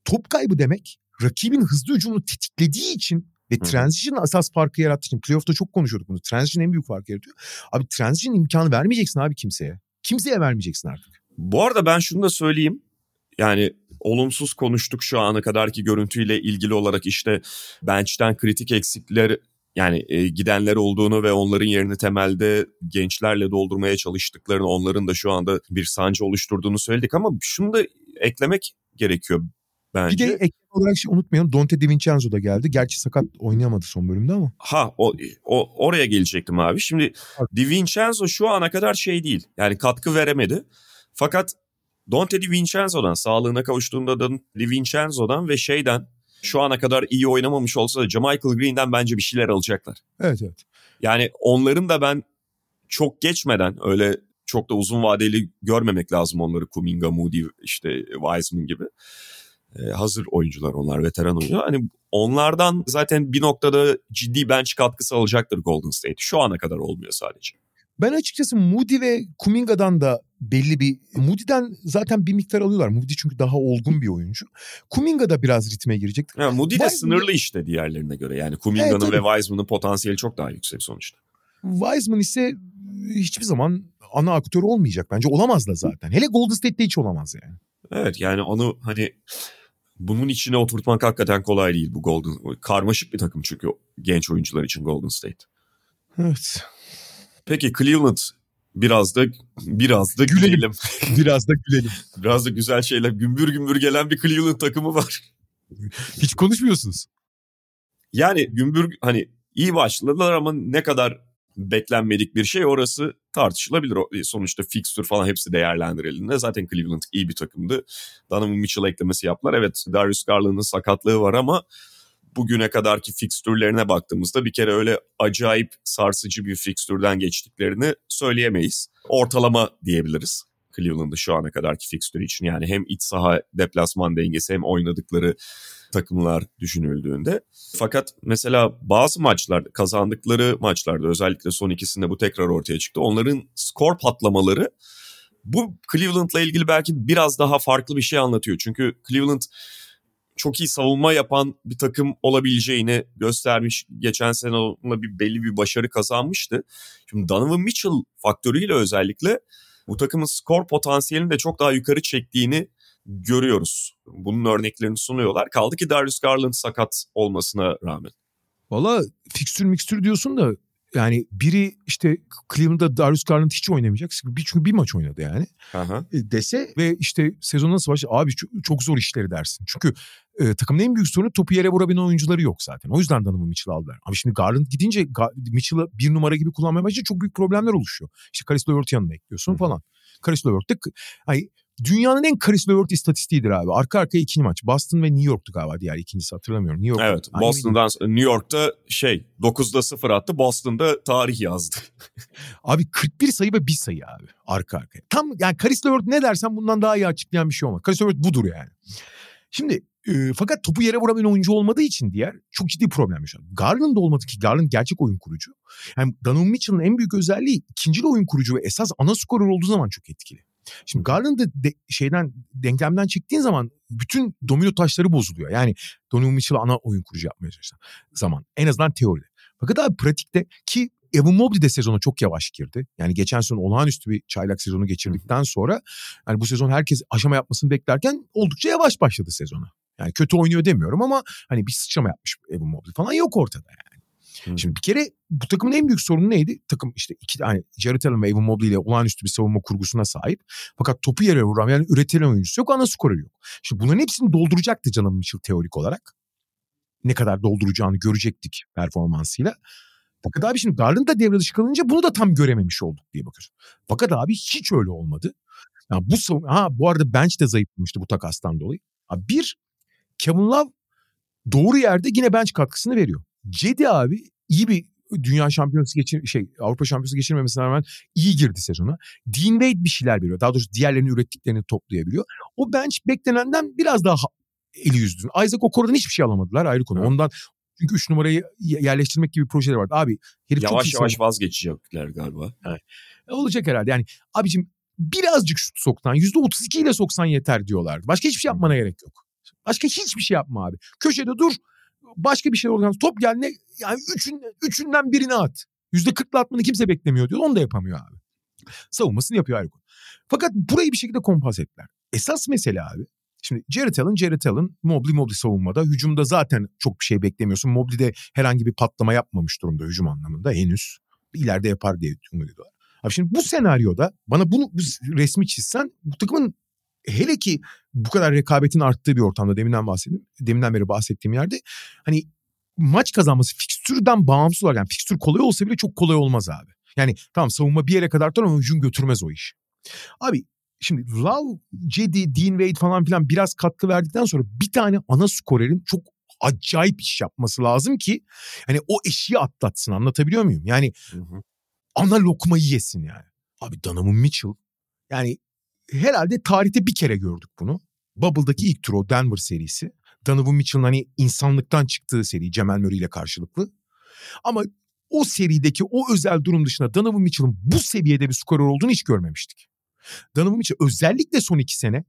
Top kaybı demek rakibin hızlı hücumunu tetiklediği için ve transition asas farkı yarattığı için playoff'ta çok konuşuyorduk bunu. Transition en büyük farkı yaratıyor. Abi transition imkanı vermeyeceksin abi kimseye. Kimseye vermeyeceksin artık. Bu arada ben şunu da söyleyeyim. Yani olumsuz konuştuk şu ana kadarki görüntüyle ilgili olarak işte bench'ten kritik eksikler yani e, gidenler olduğunu ve onların yerini temelde gençlerle doldurmaya çalıştıklarını, onların da şu anda bir sancı oluşturduğunu söyledik ama şunu da eklemek gerekiyor bence. Bir de ek olarak şey unutmayalım Dante DiVincenzo da geldi. Gerçi sakat oynayamadı son bölümde ama. Ha o, o oraya gelecektim abi. Şimdi DiVincenzo şu ana kadar şey değil. Yani katkı veremedi. Fakat Dante DiVincenzo'dan sağlığına kavuştuğunda da DiVincenzo'dan ve şeyden şu ana kadar iyi oynamamış olsa da Jamichael Green'den bence bir şeyler alacaklar. Evet evet. Yani onların da ben çok geçmeden öyle çok da uzun vadeli görmemek lazım onları Kuminga, Moody, işte Wiseman gibi. Ee, hazır oyuncular onlar, veteran oyuncular. Hani onlardan zaten bir noktada ciddi bench katkısı alacaktır Golden State. Şu ana kadar olmuyor sadece. Ben açıkçası Moody ve Kuminga'dan da belli bir... Moody'den zaten bir miktar alıyorlar. Moody çünkü daha olgun bir oyuncu. Kuminga da biraz ritme girecek. Ya Moody de sınırlı işte diğerlerine göre. Yani Kuminga'nın evet, ve Wiseman'ın potansiyeli çok daha yüksek sonuçta. Wiseman ise hiçbir zaman ana aktör olmayacak. Bence olamaz da zaten. Hele Golden State'de hiç olamaz yani. Evet yani onu hani bunun içine oturtmak hakikaten kolay değil bu Golden. Karmaşık bir takım çünkü genç oyuncular için Golden State. Evet. Peki Cleveland biraz da biraz da gülelim. gülelim. biraz da gülelim. biraz da güzel şeyler gümbür gümbür gelen bir Cleveland takımı var. Hiç konuşmuyorsunuz. Yani gümbür hani iyi başladılar ama ne kadar beklenmedik bir şey orası tartışılabilir. Sonuçta fixture falan hepsi değerlendirildiğinde zaten Cleveland iyi bir takımdı. Donovan Mitchell eklemesi yaptılar. Evet Darius Garland'ın sakatlığı var ama bugüne kadarki fikstürlerine baktığımızda bir kere öyle acayip sarsıcı bir fikstürden geçtiklerini söyleyemeyiz. Ortalama diyebiliriz. Cleveland'ı şu ana kadarki fikstürü için yani hem iç saha deplasman dengesi hem oynadıkları takımlar düşünüldüğünde. Fakat mesela bazı maçlar kazandıkları maçlarda özellikle son ikisinde bu tekrar ortaya çıktı. Onların skor patlamaları bu Cleveland'la ilgili belki biraz daha farklı bir şey anlatıyor. Çünkü Cleveland çok iyi savunma yapan bir takım olabileceğini göstermiş. Geçen sene onunla bir belli bir başarı kazanmıştı. Şimdi Donovan Mitchell faktörüyle özellikle bu takımın skor potansiyelini de çok daha yukarı çektiğini görüyoruz. Bunun örneklerini sunuyorlar. Kaldı ki Darius Garland sakat olmasına rağmen. Valla fikstür mikstür diyorsun da yani biri işte Cleveland'da Darius Garland hiç oynamayacak. Bir, çünkü bir maç oynadı yani. Aha. E, dese ve işte sezon nasıl başladı? Abi çok, zor işleri dersin. Çünkü e, takımın en büyük sorunu topu yere vurabilen oyuncuları yok zaten. O yüzden Donovan Mitchell aldılar. Ama şimdi Garland gidince Mitchell'ı bir numara gibi kullanmaya başlayınca çok büyük problemler oluşuyor. İşte Karis Levert'ı yanına ekliyorsun Hı. falan. Karis Levert de hani dünyanın en Karis Levert istatistiğidir abi. Arka arkaya ikinci maç. Boston ve New York'tu galiba diğer ikincisi hatırlamıyorum. New York. Evet Boston'dan New York'ta şey 9'da 0 attı. Boston'da tarih yazdı. abi 41 sayı ve bir sayı abi arka arkaya. Tam yani Karis Levert ne dersen bundan daha iyi açıklayan bir şey olmaz. Karis Levert budur yani. Şimdi e, fakat topu yere vurabilen oyuncu olmadığı için diğer çok ciddi problem yaşadı. Garland da olmadı ki Garland gerçek oyun kurucu. Yani Donovan Mitchell'ın en büyük özelliği ikinci oyun kurucu ve esas ana skorer olduğu zaman çok etkili. Şimdi Garland'ı de, şeyden denklemden çektiğin zaman bütün domino taşları bozuluyor. Yani Donovan Mitchell ana oyun kurucu yapmaya çalışan zaman. En azından teoride. Fakat abi pratikte ki Evan Mobley de sezona çok yavaş girdi. Yani geçen sezon olağanüstü bir çaylak sezonu geçirdikten sonra yani bu sezon herkes aşama yapmasını beklerken oldukça yavaş başladı sezona. Yani kötü oynuyor demiyorum ama hani bir sıçrama yapmış Evan Mobley falan yok ortada yani. Hmm. Şimdi bir kere bu takımın en büyük sorunu neydi? Takım işte iki tane Jared Allen ve Evan Mobley ile olağanüstü bir savunma kurgusuna sahip. Fakat topu yere vuran yani üretilen oyuncusu yok ana skorer yok. Şimdi bunların hepsini dolduracaktı canım Mitchell teorik olarak. Ne kadar dolduracağını görecektik performansıyla. Fakat abi şimdi Garland da devre dışı kalınca bunu da tam görememiş olduk diye bakıyorsun. Fakat abi hiç öyle olmadı. Yani bu savun- ha bu arada bench de zayıflamıştı bu takastan dolayı. Ha, bir Kevin Love doğru yerde yine bench katkısını veriyor. Cedi abi iyi bir dünya şampiyonası geçir şey Avrupa şampiyonası geçirmemesine rağmen iyi girdi sezona. Dean Wade bir şeyler veriyor. Daha doğrusu diğerlerinin ürettiklerini toplayabiliyor. O bench beklenenden biraz daha ha- eli yüzdü. Isaac Okoro'dan hiçbir şey alamadılar ayrı konu. Evet. Ondan çünkü 3 numarayı yerleştirmek gibi projeler vardı. Abi herif çok Yavaş iyi yavaş vazgeçecekler galiba. olacak herhalde. Yani abicim birazcık şut soktan %32 ile soksan yeter diyorlardı. Başka hiçbir şey yapmana gerek yok. Başka hiçbir şey yapma abi. Köşede dur. Başka bir şey organize. Top geldiğinde yani üçün, üçünden birini at. %40'la atmanı kimse beklemiyor diyor. Onu da yapamıyor abi. Savunmasını yapıyor ayrı konu. Fakat burayı bir şekilde kompas ettiler. Esas mesele abi. Şimdi Jared Allen, Jared Allen, Mobley, Mobley savunmada. Hücumda zaten çok bir şey beklemiyorsun. Mobley de herhangi bir patlama yapmamış durumda hücum anlamında henüz. İleride yapar diye umut ediyorlar. Abi şimdi bu senaryoda bana bunu bu resmi çizsen bu takımın hele ki bu kadar rekabetin arttığı bir ortamda deminden bahsettim. Deminden beri bahsettiğim yerde hani maç kazanması fikstürden bağımsız olarak yani fikstür kolay olsa bile çok kolay olmaz abi. Yani tamam savunma bir yere kadar tutar ama hücum götürmez o iş. Abi şimdi Love, Cedi, Dean Wade falan filan biraz katkı verdikten sonra bir tane ana skorerin çok acayip iş yapması lazım ki hani o eşiği atlatsın anlatabiliyor muyum? Yani ana lokmayı yesin yani. Abi Donovan Mitchell yani herhalde tarihte bir kere gördük bunu. Bubble'daki ilk tur o Denver serisi. Donovan Mitchell'ın hani insanlıktan çıktığı seri Cemal Murray ile karşılıklı. Ama o serideki o özel durum dışında Donovan Mitchell'ın bu seviyede bir skorer olduğunu hiç görmemiştik. Donovan Mitchell özellikle son iki sene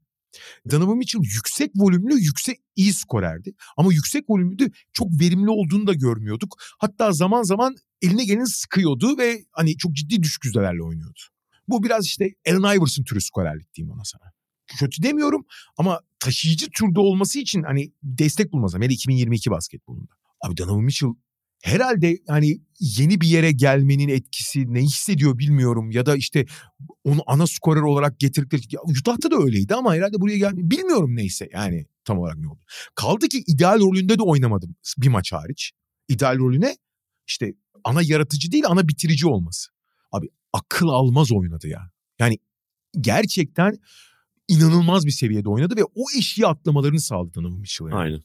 Donovan Mitchell yüksek volümlü, yüksek iyi skorerdi. Ama yüksek volümlü çok verimli olduğunu da görmüyorduk. Hatta zaman zaman eline geleni sıkıyordu ve hani çok ciddi düşük yüzdelerle oynuyordu. Bu biraz işte Allen Iverson türü skorerlik diyeyim ona sana. Kötü demiyorum ama taşıyıcı türde olması için hani destek bulmaz. Hele 2022 basketbolunda. Abi Donovan Mitchell herhalde hani yeni bir yere gelmenin etkisi ne hissediyor bilmiyorum ya da işte onu ana skorer olarak getirdikleri Utah'ta da öyleydi ama herhalde buraya gel bilmiyorum neyse yani tam olarak ne oldu. Kaldı ki ideal rolünde de oynamadım bir maç hariç. İdeal rolüne işte ana yaratıcı değil ana bitirici olması. Abi akıl almaz oynadı ya. Yani gerçekten inanılmaz bir seviyede oynadı ve o eşiği atlamalarını sağladı Donovan Mitchell. Yani. Aynen.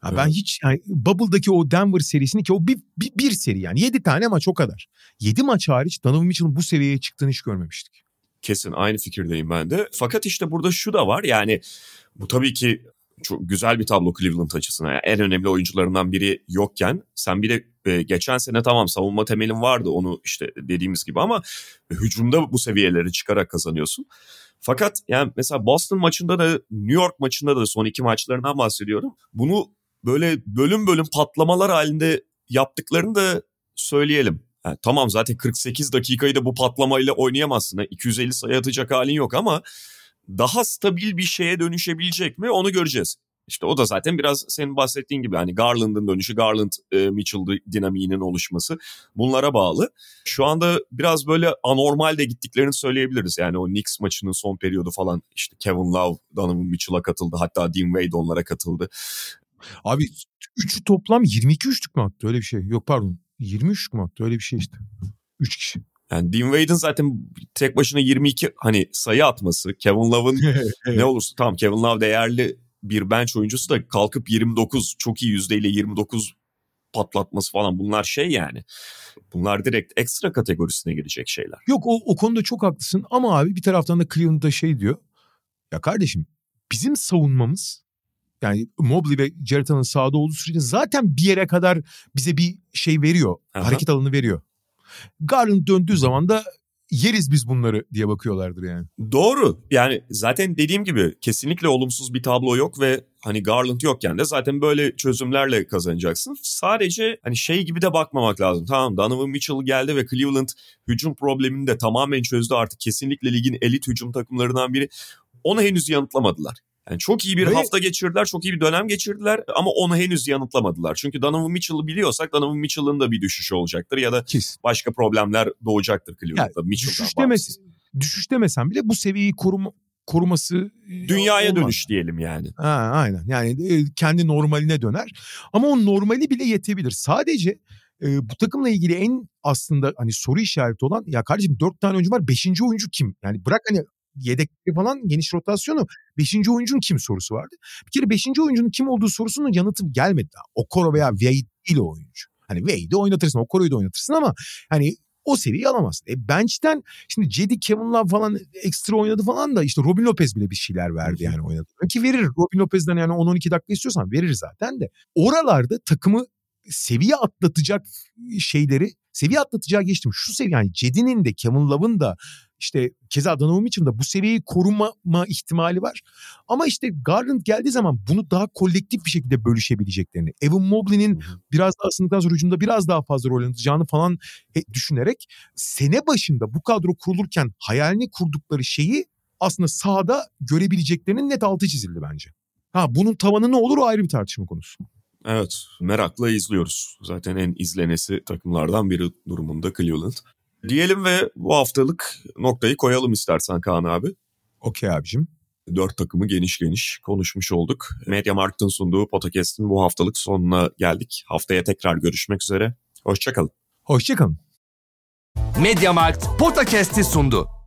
Ha, Evet. Ben hiç yani Bubble'daki o Denver serisini ki o bir, bir, bir seri yani 7 tane maç o kadar. 7 maç hariç Donovan Mitchell'ın bu seviyeye çıktığını hiç görmemiştik. Kesin aynı fikirdeyim ben de. Fakat işte burada şu da var yani bu tabii ki çok güzel bir tablo Cleveland açısından. Yani en önemli oyuncularından biri yokken sen bir de e, geçen sene tamam savunma temelin vardı onu işte dediğimiz gibi ama hücumda bu seviyeleri çıkarak kazanıyorsun. Fakat yani mesela Boston maçında da New York maçında da son iki maçlarından bahsediyorum. Bunu böyle bölüm bölüm patlamalar halinde yaptıklarını da söyleyelim. Yani tamam zaten 48 dakikayı da bu patlamayla oynayamazsın. Ha, 250 sayı atacak halin yok ama daha stabil bir şeye dönüşebilecek mi onu göreceğiz. İşte o da zaten biraz senin bahsettiğin gibi hani Garland'ın dönüşü, Garland e, Mitchell dinamiğinin oluşması bunlara bağlı. Şu anda biraz böyle anormal de gittiklerini söyleyebiliriz. Yani o Knicks maçının son periyodu falan işte Kevin Love, Donovan Mitchell'a katıldı. Hatta Dean Wade onlara katıldı. Abi 3'ü toplam 22 üçlük mü attı öyle bir şey? Yok pardon 23 mü attı öyle bir şey işte. 3 kişi. Yani Dean Wade'in zaten tek başına 22 hani sayı atması, Kevin Love'ın ne olursa tamam Kevin Love değerli bir bench oyuncusu da kalkıp 29 çok iyi yüzdeyle 29 patlatması falan bunlar şey yani. Bunlar direkt ekstra kategorisine girecek şeyler. Yok o, o konuda çok haklısın ama abi bir taraftan da Cleveland'da şey diyor. Ya kardeşim bizim savunmamız yani Mobley ve Jared Allen sahada olduğu sürece zaten bir yere kadar bize bir şey veriyor. Aha. Hareket alanı veriyor. Garland döndüğü zaman da yeriz biz bunları diye bakıyorlardır yani. Doğru. Yani zaten dediğim gibi kesinlikle olumsuz bir tablo yok ve hani Garland yokken de zaten böyle çözümlerle kazanacaksın. Sadece hani şey gibi de bakmamak lazım. Tamam Donovan Mitchell geldi ve Cleveland hücum problemini de tamamen çözdü artık. Kesinlikle ligin elit hücum takımlarından biri. Onu henüz yanıtlamadılar. Yani çok iyi bir Ve- hafta geçirdiler, çok iyi bir dönem geçirdiler ama onu henüz yanıtlamadılar. Çünkü Donovan Mitchell'ı biliyorsak Donovan Mitchell'ın da bir düşüşü olacaktır ya da Kes. başka problemler doğacaktır Cleveland'da. Mitchell'dan Düşüş, bağımsız. demesi, düşüş demesen bile bu seviyeyi koruma, koruması e, Dünyaya olmaz. dönüş diyelim yani. Ha, aynen yani e, kendi normaline döner. Ama o normali bile yetebilir. Sadece e, bu takımla ilgili en aslında hani soru işareti olan ya kardeşim dört tane oyuncu var beşinci oyuncu kim? Yani bırak hani yedekleri falan geniş rotasyonu 5. oyuncunun kim sorusu vardı. Bir kere 5. oyuncunun kim olduğu sorusunun yanıtı gelmedi daha. Okoro veya Wade değil o oyuncu. Hani Wade'i oynatırsın, Okoro'yu da oynatırsın ama hani o seviyeyi alamazsın. E bench'ten şimdi Cedi, Kevin Love falan ekstra oynadı falan da işte Robin Lopez bile bir şeyler verdi yani oynadı. Ki verir Robin Lopez'den yani 10-12 dakika istiyorsan verir zaten de. Oralarda takımı seviye atlatacak şeyleri seviye atlatacağı geçtim. Şu seviye yani Cedi'nin de Kevin Love'ın da işte keza Donovan için de bu seviyeyi korumama ihtimali var. Ama işte Garland geldiği zaman bunu daha kolektif bir şekilde bölüşebileceklerini, Evan Mobley'nin biraz daha ısındıktan sonra hücumda biraz daha fazla rol oynayacağını falan düşünerek sene başında bu kadro kurulurken hayalini kurdukları şeyi aslında sahada görebileceklerinin net altı çizildi bence. Ha bunun tavanı ne olur o ayrı bir tartışma konusu. Evet merakla izliyoruz. Zaten en izlenesi takımlardan biri durumunda Cleveland. Diyelim ve bu haftalık noktayı koyalım istersen Kaan abi. Okey abicim. Dört takımı geniş geniş konuşmuş olduk. Media Markt'ın sunduğu podcast'in bu haftalık sonuna geldik. Haftaya tekrar görüşmek üzere. Hoşçakalın. Hoşçakalın. Mediamarkt Podcast'i sundu.